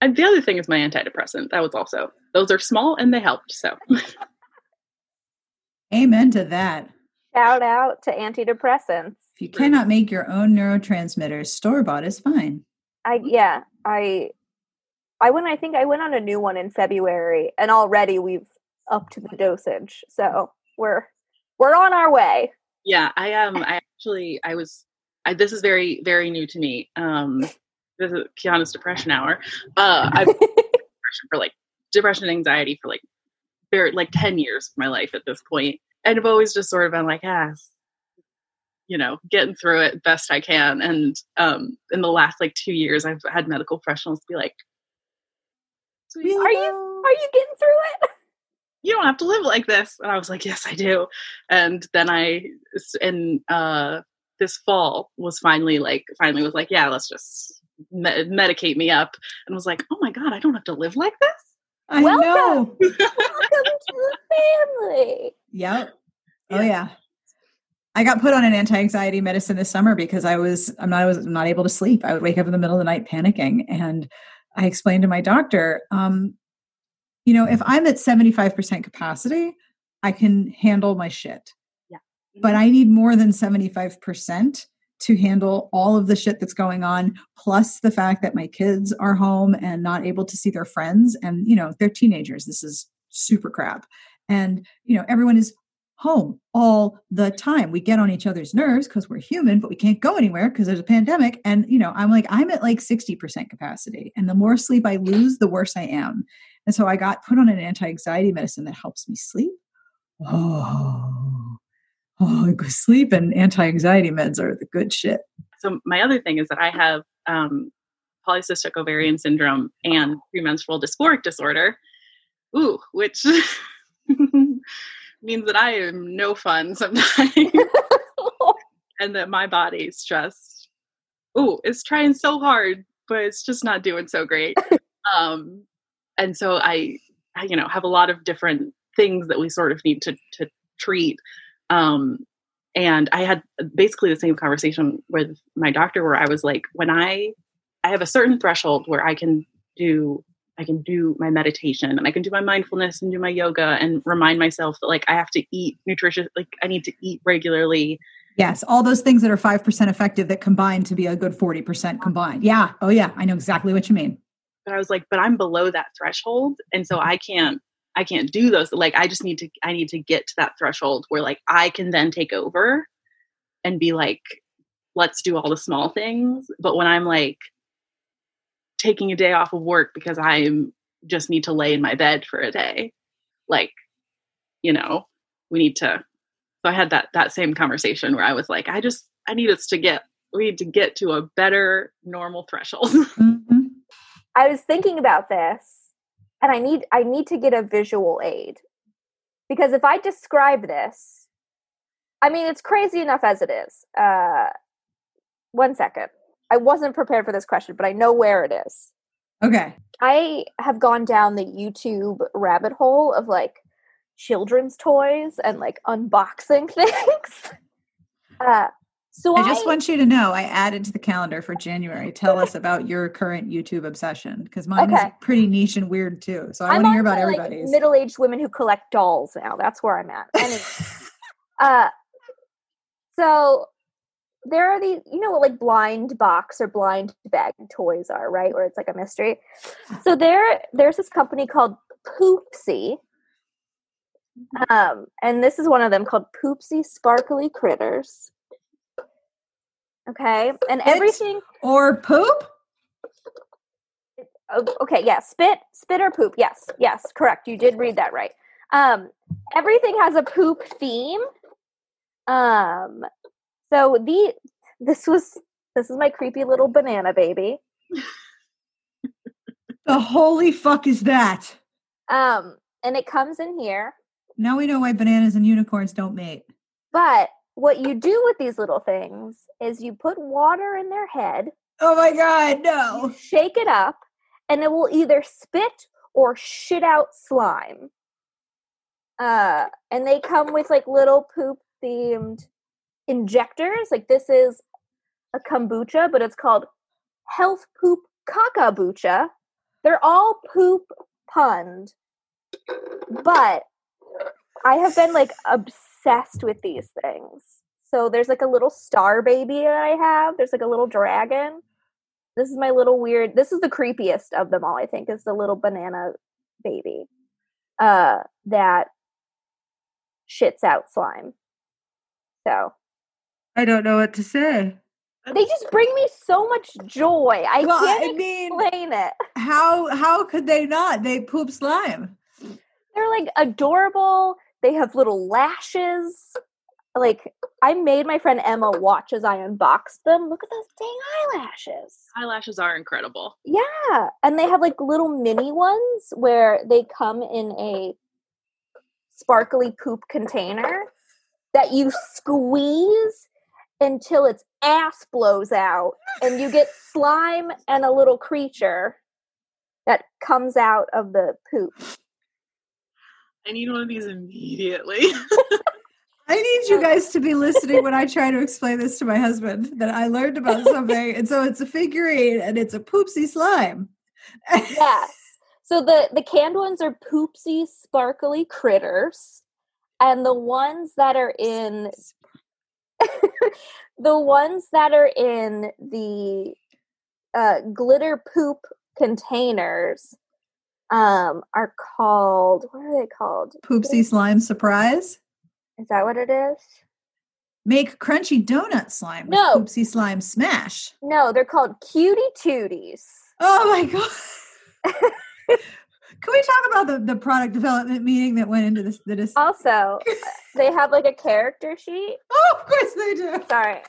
And the other thing is my antidepressant. That was also, those are small and they helped. So Amen to that. Shout out to antidepressants. If you cannot make your own neurotransmitters, store bought is fine. I yeah, I I went I think I went on a new one in February and already we've upped the dosage. So we're we're on our way. Yeah, I um I actually I was I this is very very new to me. Um this is Kiana's depression hour. Uh I've depression for like depression and anxiety for like very like 10 years of my life at this. And I've always just sort of been like, ah, you know, getting through it best I can. And um in the last like two years I've had medical professionals be like, "Sweetie, Are you are you getting through it? you don't have to live like this and i was like yes i do and then i and uh this fall was finally like finally was like yeah let's just me- medicate me up and was like oh my god i don't have to live like this I Welcome. know. Welcome to the family. Yep. Oh Yeah. yeah. I got put on an anti-anxiety medicine this summer because I was I'm not I was not able to sleep. I would wake up in the middle of the night panicking and I explained to my doctor, um, you know, if I'm at 75% capacity, I can handle my shit. Yeah. But I need more than 75% to handle all of the shit that's going on plus the fact that my kids are home and not able to see their friends and you know, they're teenagers. This is super crap. And you know, everyone is home all the time. We get on each other's nerves because we're human, but we can't go anywhere because there's a pandemic. And, you know, I'm like, I'm at like 60% capacity. And the more sleep I lose, the worse I am. And so I got put on an anti anxiety medicine that helps me sleep. Oh, oh, sleep and anti anxiety meds are the good shit. so my other thing is that i have um polycystic ovarian syndrome and premenstrual dysphoric disorder ooh which means that I am no fun sometimes. and that my body's just oh, it's trying so hard, but it's just not doing so great. um and so I, I you know have a lot of different things that we sort of need to to treat um and i had basically the same conversation with my doctor where i was like when i i have a certain threshold where i can do i can do my meditation and i can do my mindfulness and do my yoga and remind myself that like i have to eat nutritious like i need to eat regularly Yes, all those things that are 5% effective that combine to be a good 40% combined. Yeah. Oh, yeah. I know exactly what you mean. but i was like but i'm below that threshold and so i can't i can't do those like i just need to i need to get to that threshold where like i can then take over and be like let's do all the small things but when i'm like taking a day off of work because i'm just need to lay in my bed for a day like you know we need to so i had that that same conversation where i was like i just i need us to get we need to get to a better normal threshold Mhm. I was thinking about this and I need I need to get a visual aid. Because if I describe this, I mean it's crazy enough as it is. Uh one second. I wasn't prepared for this question, but I know where it is. Okay. I have gone down the YouTube rabbit hole of like children's toys and like unboxing things. Uh so I just want you to know I added to the calendar for January. Tell us about your current YouTube obsession because mine is pretty niche and weird too. So I want to hear about to, like, middle-aged women who collect dolls now. That's where I'm at. Anyway, uh, so there are these, you know, what like blind box or blind bag toys are, right? Where it's like a mystery. So there, there's this company called Poopsie, um, and this is one of them called Poopsie Sparkly Critters. Okay, and Spit everything. or poop? Oh, okay yeah spit spit or poop yes yes correct you did read that right um everything has a poop theme um so the this was this is my creepy little banana baby The holy fuck is that? um and it comes in here Now we know why bananas and unicorns don't mate. but what you do with these little things is you put water in their head Oh my god, no. shake it up and it will either spit or shit out slime uh and they come with like little poop themed injectors like this is a kombucha but it's called health poop kakabucha. They're all poop punned but i have been like obsessed with these things. So there's like a little star baby that i have. There's like a little dragon. This is my little weird this is the creepiest of them all i think is the little banana baby uh that shits out slime. So I don't know what to say. they just bring me so much joy. I Well, can't mean- explain it. How how could they not? They poop slime. they're like adorable. They have little lashes. Like i made my friend emma watch as i unboxed them. Look at those dang eyelashes. Eyelashes are incredible. Yeah, and they have like little mini ones where they come in a sparkly poop container that you squeeze until its ass blows out and you get slime and a little creature that comes out of the poop. i need one of these immediately I need you guys to be listening when I try to explain this to my husband that I learned about something. and so it's a figurine and it's a poopsie slime. Yes. So the the canned ones are poopsie sparkly critters and the ones that are in the ones that are in the uh, glitter poop containers um are called what are they called Poopsie slime surprise. is that what it is Make crunchy donut slime with No. poopsie slime smash. no they're called cutie tooties Oh my god. Can we talk about the, the product development meeting that went into this? The dis- also they have like a character sheet oh, of course they do. sorry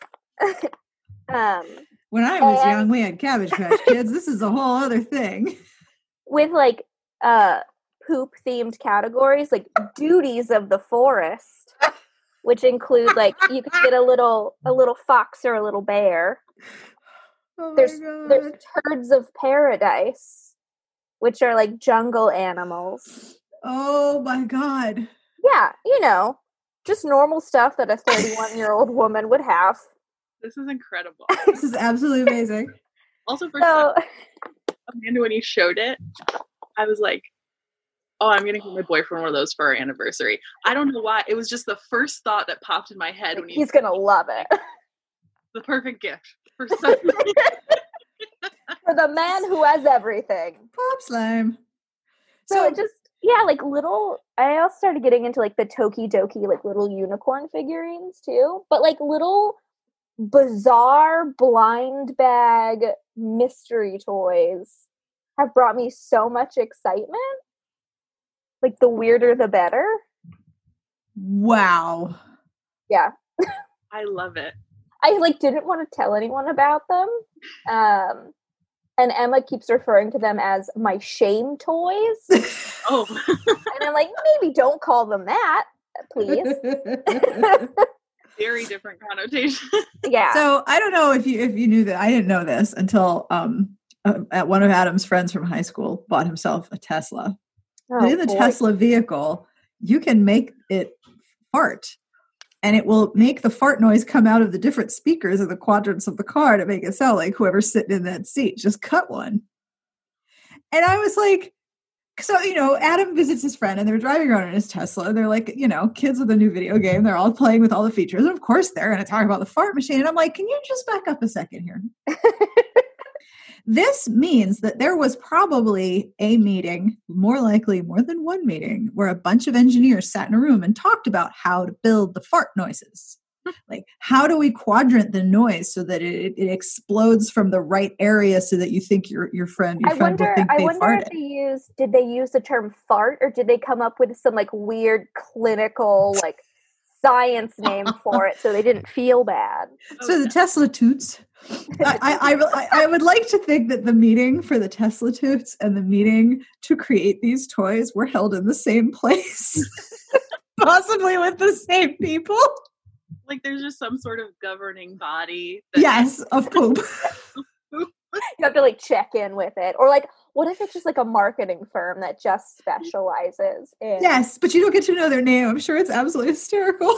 um When I was And- young, we had Cabbage Patch Kids. This is a whole other thing. with like uh poop themed categories, like duties of the forest, which include like you could get a little a little fox or a little bear. Oh my There's God. there's turds of paradise, which are like jungle animals. oh my god. Yeah, you know, just normal stuff that a 31 year old woman would have. This is incredible. This is absolutely amazing. Also, for So some, Amanda, when you showed it, I was like, "Oh, I'm gonna give my boyfriend one of those for our anniversary." I don't know why. It was just the first thought that popped in my head when you he's gonna love it. the perfect gift for some For the man who has everything. Pop slime. So, So, it just yeah, like little. I also started getting into like the Tokidoki, like little unicorn figurines too, but like little bizarre blind bag mystery toys have brought me so much excitement. Like the weirder, the better. wow. Yeah, I love it. I like didn't want to tell anyone about them. Um, and Emma keeps referring to them as my shame toys. Oh, And I'm like, maybe don't call them that, please. very different connotation. yeah. So I don't know if you if you knew that. I didn't know this until um uh, at one of Adam's friends from high school bought himself a Tesla. Oh, in the boy. Tesla vehicle, you can make it fart. And it will make the fart noise come out of the different speakers of the quadrants of the car to make it sound like whoever's sitting in that seat just cut one. And I was like, so, you know, Adam visits his friend and they're driving around in his Tesla. They're like, you know, kids with a new video game. They're all playing with all the features. And of course, they're going to talk about the fart machine. And I'm like, can you just back up a second here? this means that there was probably a meeting, more likely more than one meeting, where a bunch of engineers sat in a room and talked about how to build the fart noises. Hmm. like, how do we quadrant the noise so that it, it explodes from the right area so that you think your your friend your I friend will wonder. think I they wonder farted? if they use. Did they use the term fart, or did they come up with some like weird clinical like science name for it, so they didn't feel bad? So the Tesla toots. I, I, I, I- I would like to think that the meeting for the Tesla toots and the meeting to create these toys were held in the same place, possibly with the same people. like there's just some sort of governing body. That Yes, of poop. You have to like check in with it, or like, what if it's just like a marketing firm that just mm. specializes in? Yes, but you don't get to know their name. I'm sure it's absolutely hysterical.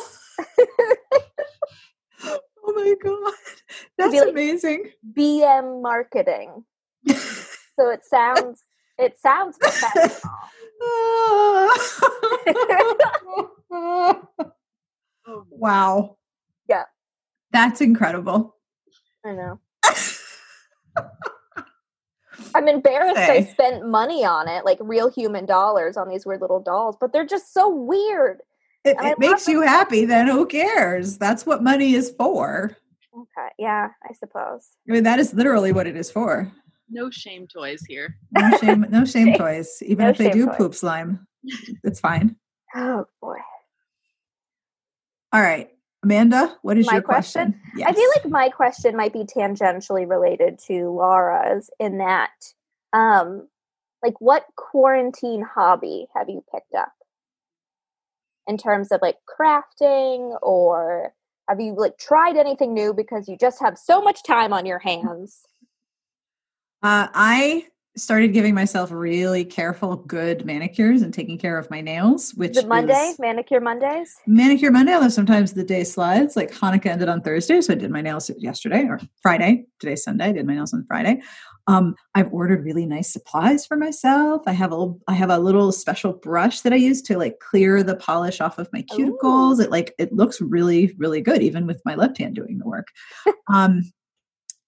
oh my god, that's like- amazing. BM marketing. so it sounds. It sounds professional. Wow. Yeah. That's incredible. I know. I'm embarrassed I spent money on it, like real human dollars on these weird little dolls, but they're just so weird. It, it makes love you happy, then who cares? That's what money is for. Okay, yeah, I suppose. I mean, that is literally what it is for. no shame toys here. No shame, no shame toys. Even No if they do toys. poop slime, it's fine. Oh boy. All right, Amanda, what is My your question? question? I feel like my question might be tangentially related to Lara's in that um like what quarantine hobby have you picked up? In terms of like crafting or have you like tried anything new because you just have so much time on your hands? Uh, I started giving myself really careful, good manicures and taking care of my nails, which Is it Monday, manicure Mondays? manicure Monday. Although sometimes the day slides. Like Hanukkah ended on Thursday, so I did my nails yesterday or Friday. Today's Sunday. I did my nails on Friday. Um, I've ordered really nice supplies for myself. I have a little, have a little special brush that I use to like clear the polish off of my cuticles. It like it looks really really good, even with my left hand doing the work. um,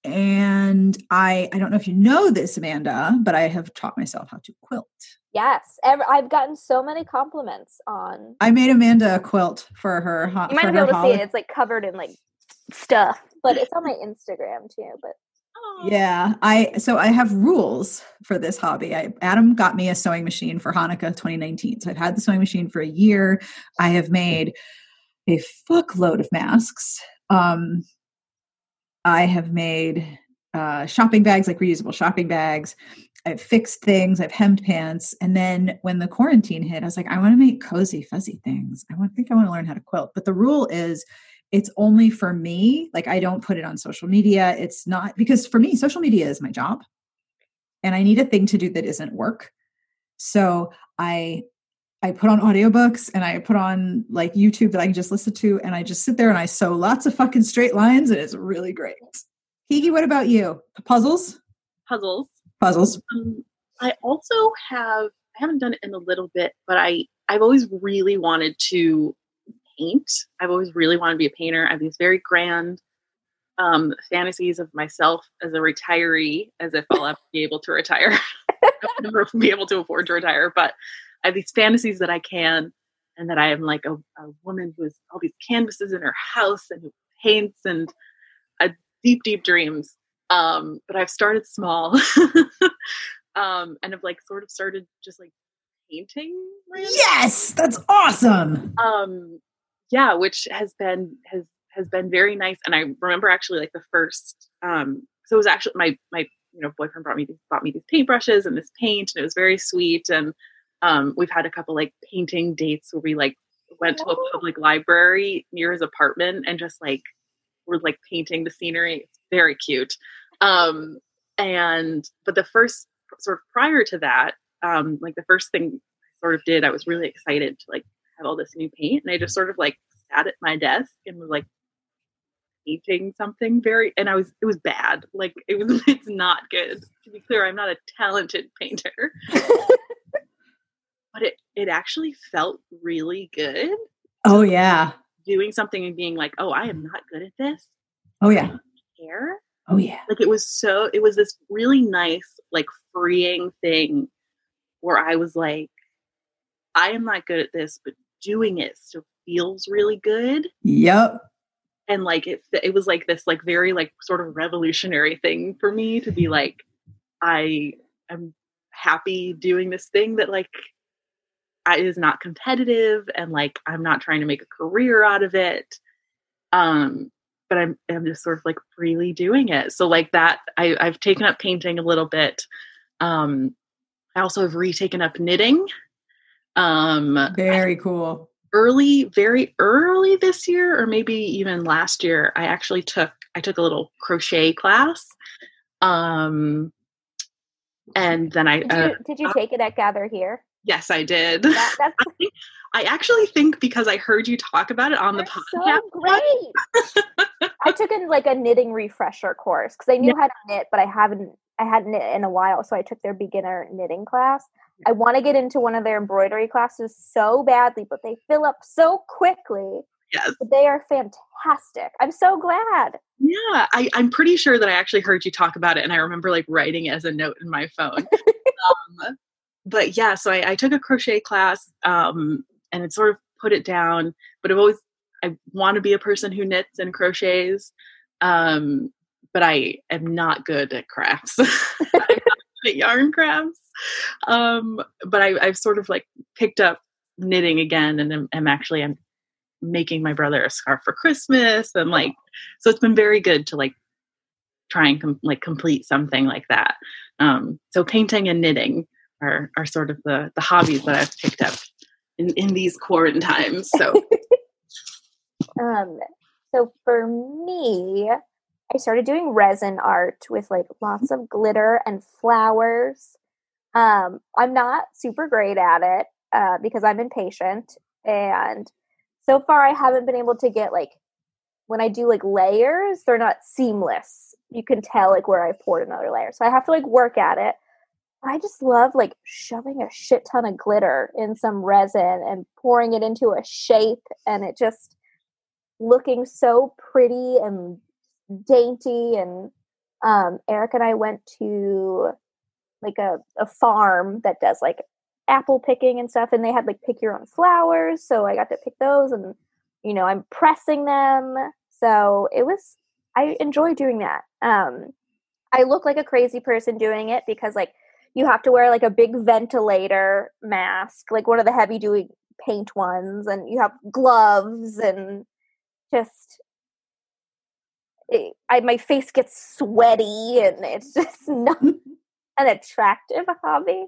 and I I don't know if you know this, Amanda, but I have taught myself how to quilt. Yes, ever, I've gotten so many compliments on. I made Amanda a quilt for her. You might for be her able to see it; it's like covered in like stuff, but it's on my Instagram too. But Yeah, I so I have rules for this hobby. I, Adam got me a sewing machine for Hanukkah 2019. So I've had the sewing machine for a year. I have made a fuckload of masks. Um, I have made uh, shopping bags, like reusable shopping bags. I've fixed things, I've hemmed pants. And then when the quarantine hit, I was like, I want to make cozy, fuzzy things. I want, think I want to learn how to quilt. But the rule is it's only for me. Like I don't put it on social media. It's not because for me, social media is my job. And I need a thing to do that isn't work. So I I put on audiobooks and I put on like YouTube that I can just listen to and I just sit there and I sew lots of fucking straight lines and it's really great. Kiki, what about you? Puzzles? Puzzles. Puzzles. Um, I also have I haven't done it in a little bit, but I I've always really wanted to paint. I've always really wanted to be a painter. I have these very grand um, fantasies of myself as a retiree, as if I'll ever be able to retire. I'll never be able to afford to retire, but I have these fantasies that I can, and that I am like a, a woman who has all these canvases in her house and who paints and a deep, deep dreams. Um, but I've started small, um, and have like sort of started just like painting. Randomly. Yes, that's awesome. Um, yeah, which has been has has been very nice. And I remember actually like the first, um, so it was actually my my you know boyfriend brought me these, bought me these paintbrushes and this paint, and it was very sweet. And um, we've had a couple like painting dates where we like went to a public library near his apartment and just like we're like painting the scenery. It's very cute. Um, and but the first sort of prior to that, um, like the first thing I sort of did, I was really excited to like have all this new paint, and I just sort of like sat at my desk and was like painting something very and i was it was bad like it was it's not good to be clear i'm not a talented painter but it it actually felt really good oh yeah. doing something and being like oh i am mm. not good at this. Oh yeah. care. Oh yeah. Like it was so it was this really nice like freeing thing where i was like i am not good at this but doing it still feels really good. Yep and like it it was like this like very like sort of revolutionary thing for me to be like i am happy doing this thing that like I, is not competitive and like i'm not trying to make a career out of it. Um but i'm i'm just sort of like freely doing it. So like that i i've taken up painting a little bit. Um i also have retaken up knitting. Um very cool. early very early this year or maybe even last year i actually took i took a little crochet class. Um and then i did you, uh, did you take it at Gather Here yes i did that, that's I, I actually think because i heard you talk about it on the podcast so great i took in like a knitting refresher course because i knew yeah. how to knit but i haven't i hadn't knit in a while so i took their beginner knitting class I want to get into one of their embroidery classes so badly, but they fill up so quickly. Yes. But they are fantastic. I'm so glad. Yeah, I, I'm pretty sure that I actually heard you talk about it, and I remember like writing it as a note in my phone. um, but yeah, so I, I, took a crochet class, um, and it sort of put it down. But I've always I want to be a person who knits and crochets, um, but I am not good at crafts. at yarn crafts. Um, but I, I've sort of like picked up knitting again, and I'm, I'm actually I'm making my brother a scarf for Christmas, and like so it's been very good to like try and com- like complete something like that. Um, so painting and knitting are are sort of the the hobbies that I've picked up in in these quarantine times. So. um. So for me, I started doing resin art with like lots of glitter and flowers. Um, I'm not super great at it uh, because I'm impatient, and so far I haven't been able to get like when I do like layers, they're not seamless. You can tell like where I poured another layer, so I have to like work at it. I just love like shoving a shit ton of glitter in some resin and pouring it into a shape, and it just looking so pretty and dainty and um, Eric and I went to like a, a farm that does like apple picking and stuff and they had like pick your own flowers so I got to pick those and you know I'm pressing them. So it was I enjoy doing that. Um I look like a crazy person doing it because like you have to wear like a big ventilator mask like one of the heavy duty paint ones and you have gloves and just I my face gets sweaty and it's just not an attractive hobby,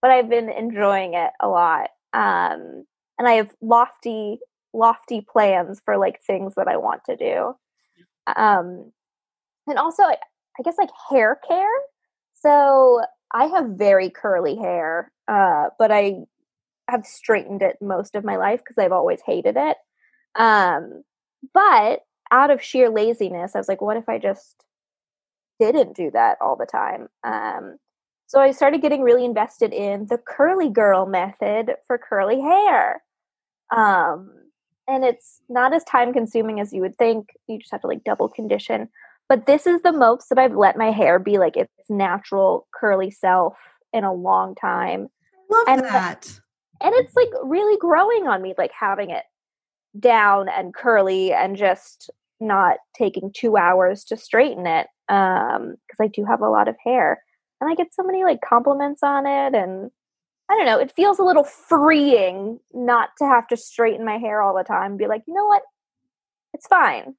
but I've been enjoying it a lot. Um, and I have lofty, lofty plans for like things that I want to do. Um, and also, I guess like hair care. So I have very curly hair, uh, but I have straightened it most of my life because I've always hated it. Um, but out of sheer laziness, I was like, what if I just didn't do that all the time? Um, so I started getting really invested in the curly girl method for curly hair. Um, and it's not as time consuming as you would think. You just have to like double condition. But this is the most that I've let my hair be like its natural curly self in a long time. I love and that. And it's like really growing on me, like having it down and curly and just not taking two hours to straighten it. Um, because I do have a lot of hair. And I get so many like compliments on it and I don't know, it feels a little freeing not to have to straighten my hair all the time be like, you know what? It's fine.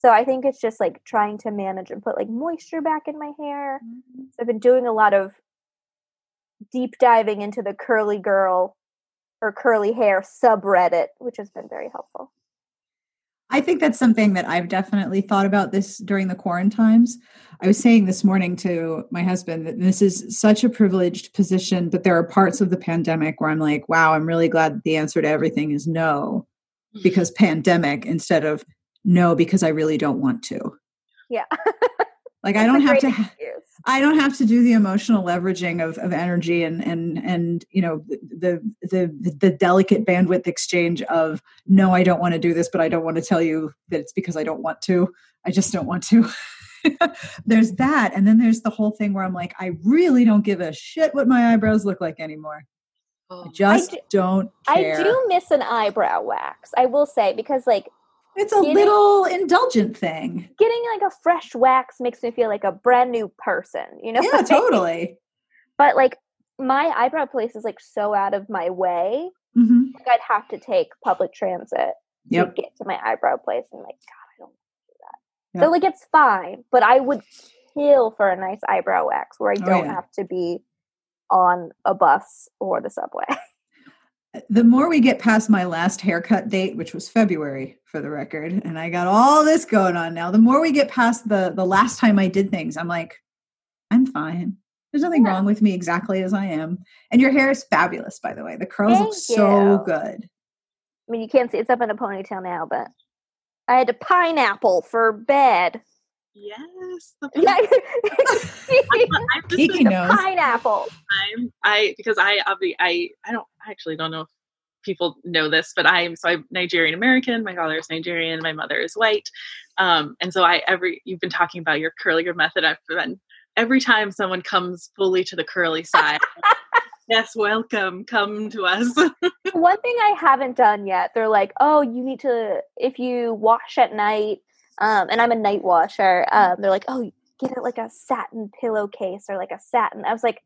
So I think it's just like trying to manage and put like moisture back in my hair. Mm-hmm. So I've been doing a lot of deep diving into the curly girl or curly hair subreddit, which has been very helpful. I think that's something that I've definitely thought about this during the quarantine times. I was saying this morning to my husband that this is such a privileged position, but there are parts of the pandemic where I'm like, wow, I'm really glad the answer to everything is no, because pandemic instead of no, because I really don't want to. Yeah. Like I don't have to ha- I don't have to do the emotional leveraging of, of energy and and and you know the the the delicate bandwidth exchange of no I don't want to do this but I don't want to tell you that it's because I don't want to I just don't want to there's that and then there's the whole thing where I'm like I really don't give a shit what my eyebrows look like anymore Oh. I just I do, don't care I do miss an eyebrow wax. I will say because like it's a getting- little indulgent thing getting like a fresh wax makes me feel like a brand new person, you know? yeah what I mean? totally But like my eyebrow place is like so out of my way. hmm Like I'd have to take public transit Yep. to get to my eyebrow place and like God, I don't want to do that. Yep. So like it's fine, but I would kill for a nice eyebrow wax where I Oh, don't yeah. have to be on a bus or the subway. the more we get past my last haircut date, which was February for the record, and I got all this going on now, the more we get past the the last time I did things, I'm like, I'm fine. There's nothing Yeah. wrong with me exactly as I am. And your hair is fabulous, by the way. The curls look Thank so you. good. I mean, you can't see it's up in a ponytail now, but I had a pineapple for bed. Yes. the Yeah, I'm just Kiki a knows. pineapple. time I because I obviously I I don't I actually don't know if people know this, but I'm so I'm Nigerian American. My father is Nigerian. My mother is white. Um, and so I every you've been talking about your curly your method. I've been every time someone comes fully to the curly side. yes, welcome. Come to us. One thing I haven't done yet, they're like, oh, you need to, if you wash at night, um, and I'm a night washer, um, they're like, oh, get it like a satin pillowcase or like a satin. I was like,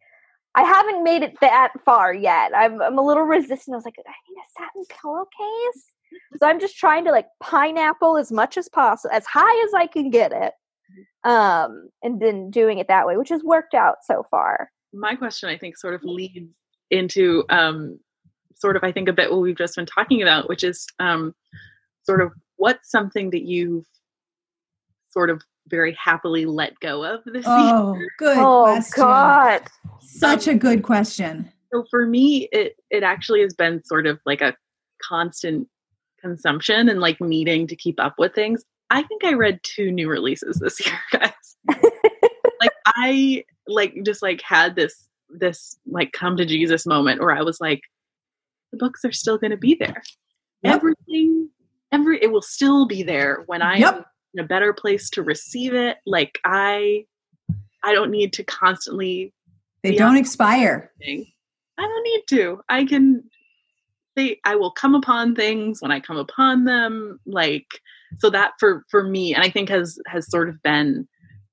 I haven't made it that far yet. I'm, I'm a little resistant. I was like, I need a satin pillowcase. So I'm just trying to like pineapple as much as possible, as high as I can get it, um, and then doing it that way, which has worked out so far. My question, I think, sort of leads into um, sort of I think a bit what we've just been talking about, which is um, sort of what's something that you've sort of very happily let go of this year. Oh, good oh question. God. Such a good question. so for me it it actually has been sort of like a constant consumption and like needing to keep up with things i think i read two new releases this year guys like i like just like had this this like come to jesus moment where i was like the books are still going to be there Yep. everything every it will still be there when i'm Yep. In a better place to receive it like i i don't need to constantly They don't expire. thing. I don't need to. I can they I will come upon things when I come upon them. Like so that for for me, and I think has has sort of been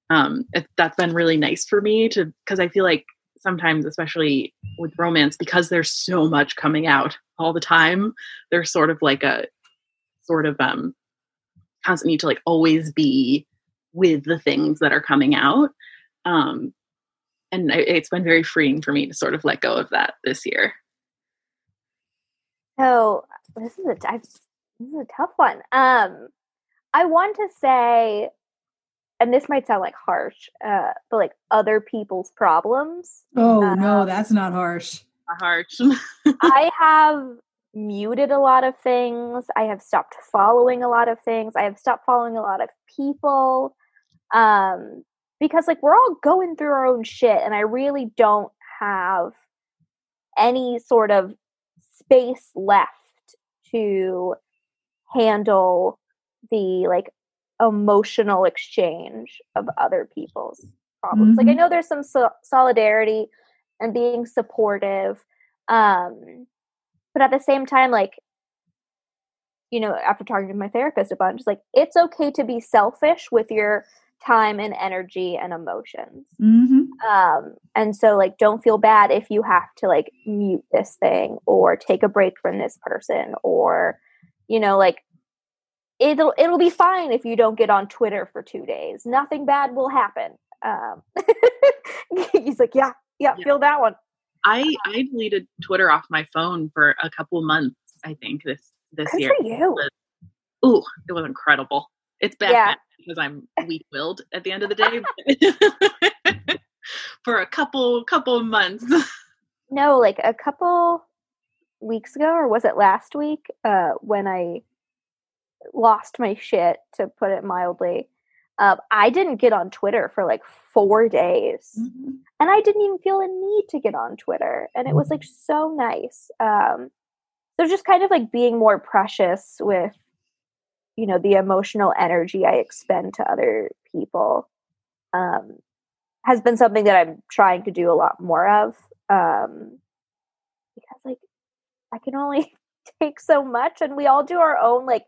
um it, that's been really nice for me to because I feel like sometimes, especially with romance, because there's so much coming out all the time, there's sort of like a sort of um constant need to like always be with the things that are coming out. Um and it's been very freeing for me to sort of let go of that this year. So this is a I, this is a tough one. Um, I want to say, and this might sound like harsh, uh, but like other people's problems. Oh um, no, that's not harsh. Not harsh. I have muted a lot of things. I have stopped following a lot of things. I have stopped following a lot of people. Um, because like we're all going through our own shit and I really don't have any sort of space left to handle the like emotional exchange of other people's problems. Mm-hmm. Like I mm-hmm. know there's some so- solidarity and being supportive um but at the same time like you know after talking to my therapist a bunch like it's okay to be selfish with your time and energy and emotions. Mm-hmm. um and so like don't feel bad if you have to like mute this thing or take a break from this person or you know like it'll it'll be fine if you don't get on twitter for two days. Nothing bad will happen. Um he's like yeah, yeah yeah. feel that one i i deleted twitter off my phone for a couple months i think this this Good year for you. ooh it was incredible it's bad yeah because I'm weak willed at the end of the day. For a couple couple months. No, like a couple weeks ago, or was it last week? Uh, when I lost my shit, to put it mildly. Uh, I didn't get on Twitter for like four days, mm-hmm. and I didn't even feel a need to get on Twitter, and it was like so nice. Um, so just kind of like being more precious with you know the emotional energy i expend to other people um, has been something that i'm trying to do a lot more of um, because like i can only take so much and we all do our own like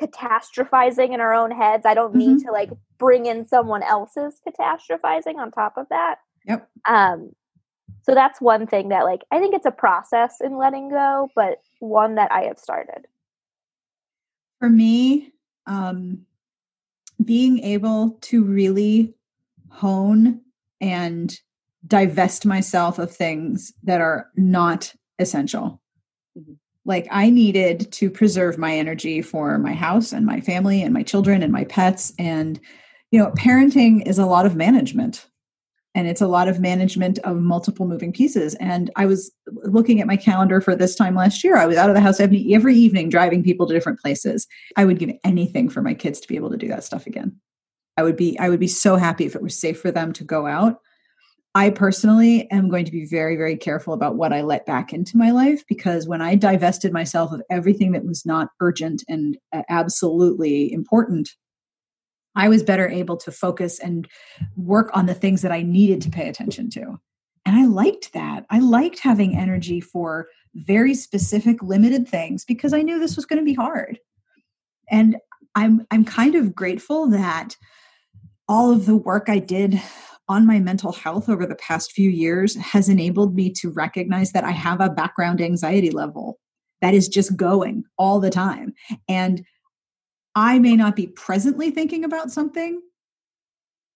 catastrophizing in our own heads i don't need mm-hmm. to like bring in someone else's catastrophizing on top of that yep um so that's one thing that like i think it's a process in letting go but one that i have started for me, um, being able to really hone and divest myself of things that are not essential. Like I needed to preserve my energy for my house and my family and my children and my pets. And, you know, parenting is a lot of management. And it's a lot of management of multiple moving pieces. And i was looking at my calendar for this time last year i was out of the house every, every evening driving people to different places. I would give anything for my kids to be able to do that stuff again. I would be i would be so happy if it was safe for them to go out i personally am going to be very very careful about what i let back into my life because when i divested myself of everything that was not urgent and uh, absolutely important I was better able to focus and work on the things that I needed to pay attention to. And I liked that. I liked having energy for very specific limited things because I knew this was going to be hard. And I'm I'm kind of grateful that all of the work I did on my mental health over the past few years has enabled me to recognize that I have a background anxiety level that is just going all the time. And I may not be presently thinking about something,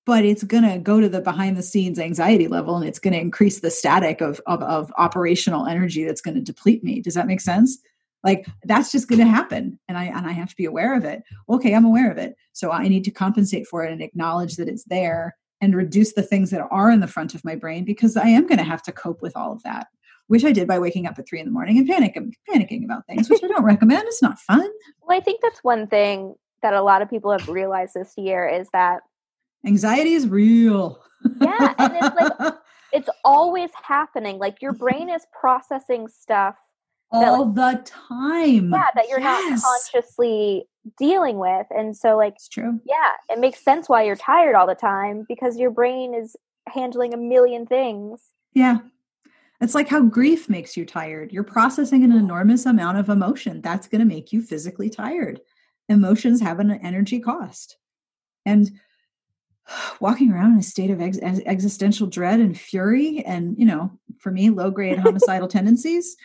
but it's going to go to the behind the scenes anxiety level and it's going to increase the static of, of, of operational energy that's going to deplete me. Does that make sense? Like that's just going to happen. And I, and I have to be aware of it. Okay. I'm aware of it. So I need to compensate for it and acknowledge that it's there and reduce the things that are in the front of my brain because I am going to have to cope with all of that which I did by waking up at three in the morning and panicking, panicking about things, which I don't recommend. It's not fun. Well, I think that's one thing that a lot of people have realized this year is that anxiety is real. yeah, and it's like it's always happening. Like your brain is processing stuff all like, the time. Yeah, that you're yes. not consciously dealing with. And so like it's true. Yeah, it makes sense why you're tired all the time because your brain is handling a million things. Yeah. It's like how grief makes you tired. You're processing an enormous amount of emotion. That's going to make you physically tired. Emotions have an energy cost. And walking around in a state of ex- existential dread and fury and, you know, for me low grade homicidal tendencies,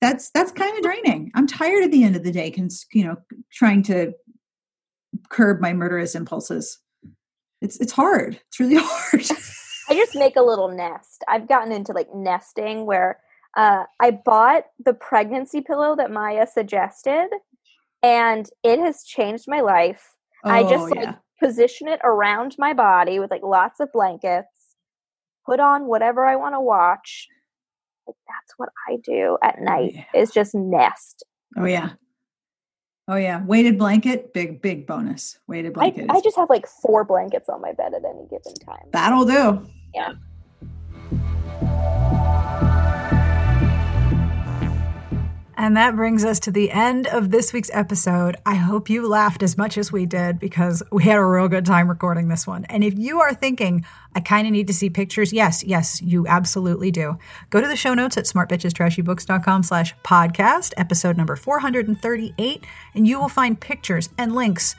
that's that's kind of draining. I'm tired at the end of the day, cons- you know, trying to curb my murderous impulses. It's it's hard. It's really hard. I just make a little nest. I've gotten into like nesting where uh, I bought the pregnancy pillow that Maya suggested, and it has changed my life. I just Oh, like yeah. position it around my body with like lots of blankets, put on whatever I want to watch. Like that's what I do at night yeah. is just nest. Oh yeah. Oh yeah. Weighted blanket, big big bonus. Weighted blanket. I is- just have like four blankets on my bed at any given time. that'll do. Yeah. And that brings us to the end of this week's episode. I hope you laughed as much as we did because we had a real good time recording this one. And if you are thinking, I kind of need to see pictures, yes, yes, you absolutely do. Go to the show notes at smartbitchestrashybooks.com slash podcast, episode number 438, and you will find pictures and links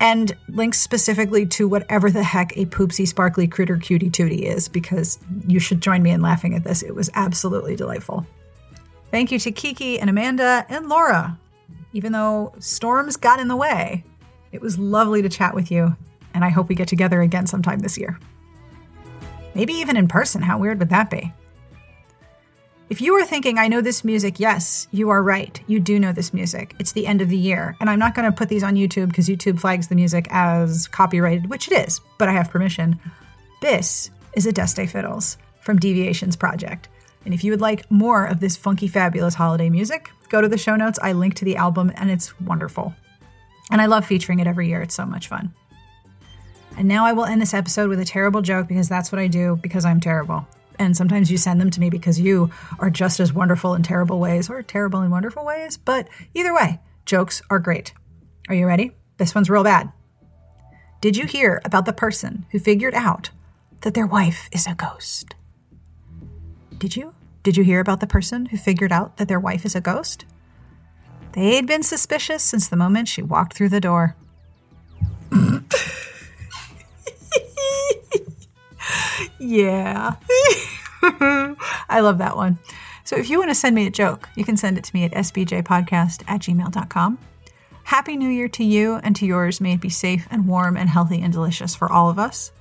and links specifically to whatever the heck a poopsie sparkly critter cutie tootie is because you should join me in laughing at this. It was absolutely delightful. Thank you to Kiki and Amanda and Lara. Even though storms got in the way, it was lovely to chat with you, and I hope we get together again sometime this year. Maybe even in person. How weird would that be? If you are thinking, I know this music, yes, you are right. You do know this music. It's the end of the year. And I'm not going to put these on YouTube because YouTube flags the music as copyrighted, which it is, but I have permission. This is Adeste Fideles from Deviations Project. And if you would like more of this funky, fabulous holiday music, go to the show notes. I link to the album, and it's wonderful. And I love featuring it every year. It's so much fun. And now I will end this episode with a terrible joke because that's what I do because I'm terrible. And sometimes you send them to me because you are just as wonderful in terrible ways or terrible in wonderful ways. But either way, jokes are great. Are you ready? This one's real bad. Did you hear about the person who figured out that their wife is a ghost? Did you? Did you hear about the person who figured out that their wife is a ghost? They'd been suspicious since the moment she walked through the door. yeah. I love that one. So if you want to send me a joke, you can send it to me at sbjpodcast at gmail.com. Happy New Year to you and to yours. May it be safe and warm and healthy and delicious for all of us.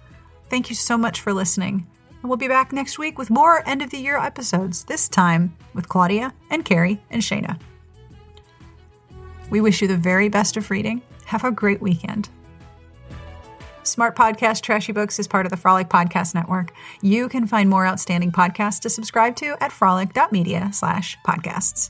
Thank you so much for listening. And we'll be back next week with more end of the year episodes, this time with Claudia and Carrie and Shayna. We wish you the very best of reading. Have a great weekend. Smart Podcast Trashy Books is part of the Frolic Podcast Network. You can find more outstanding podcasts to subscribe to at frolic.media slash podcasts.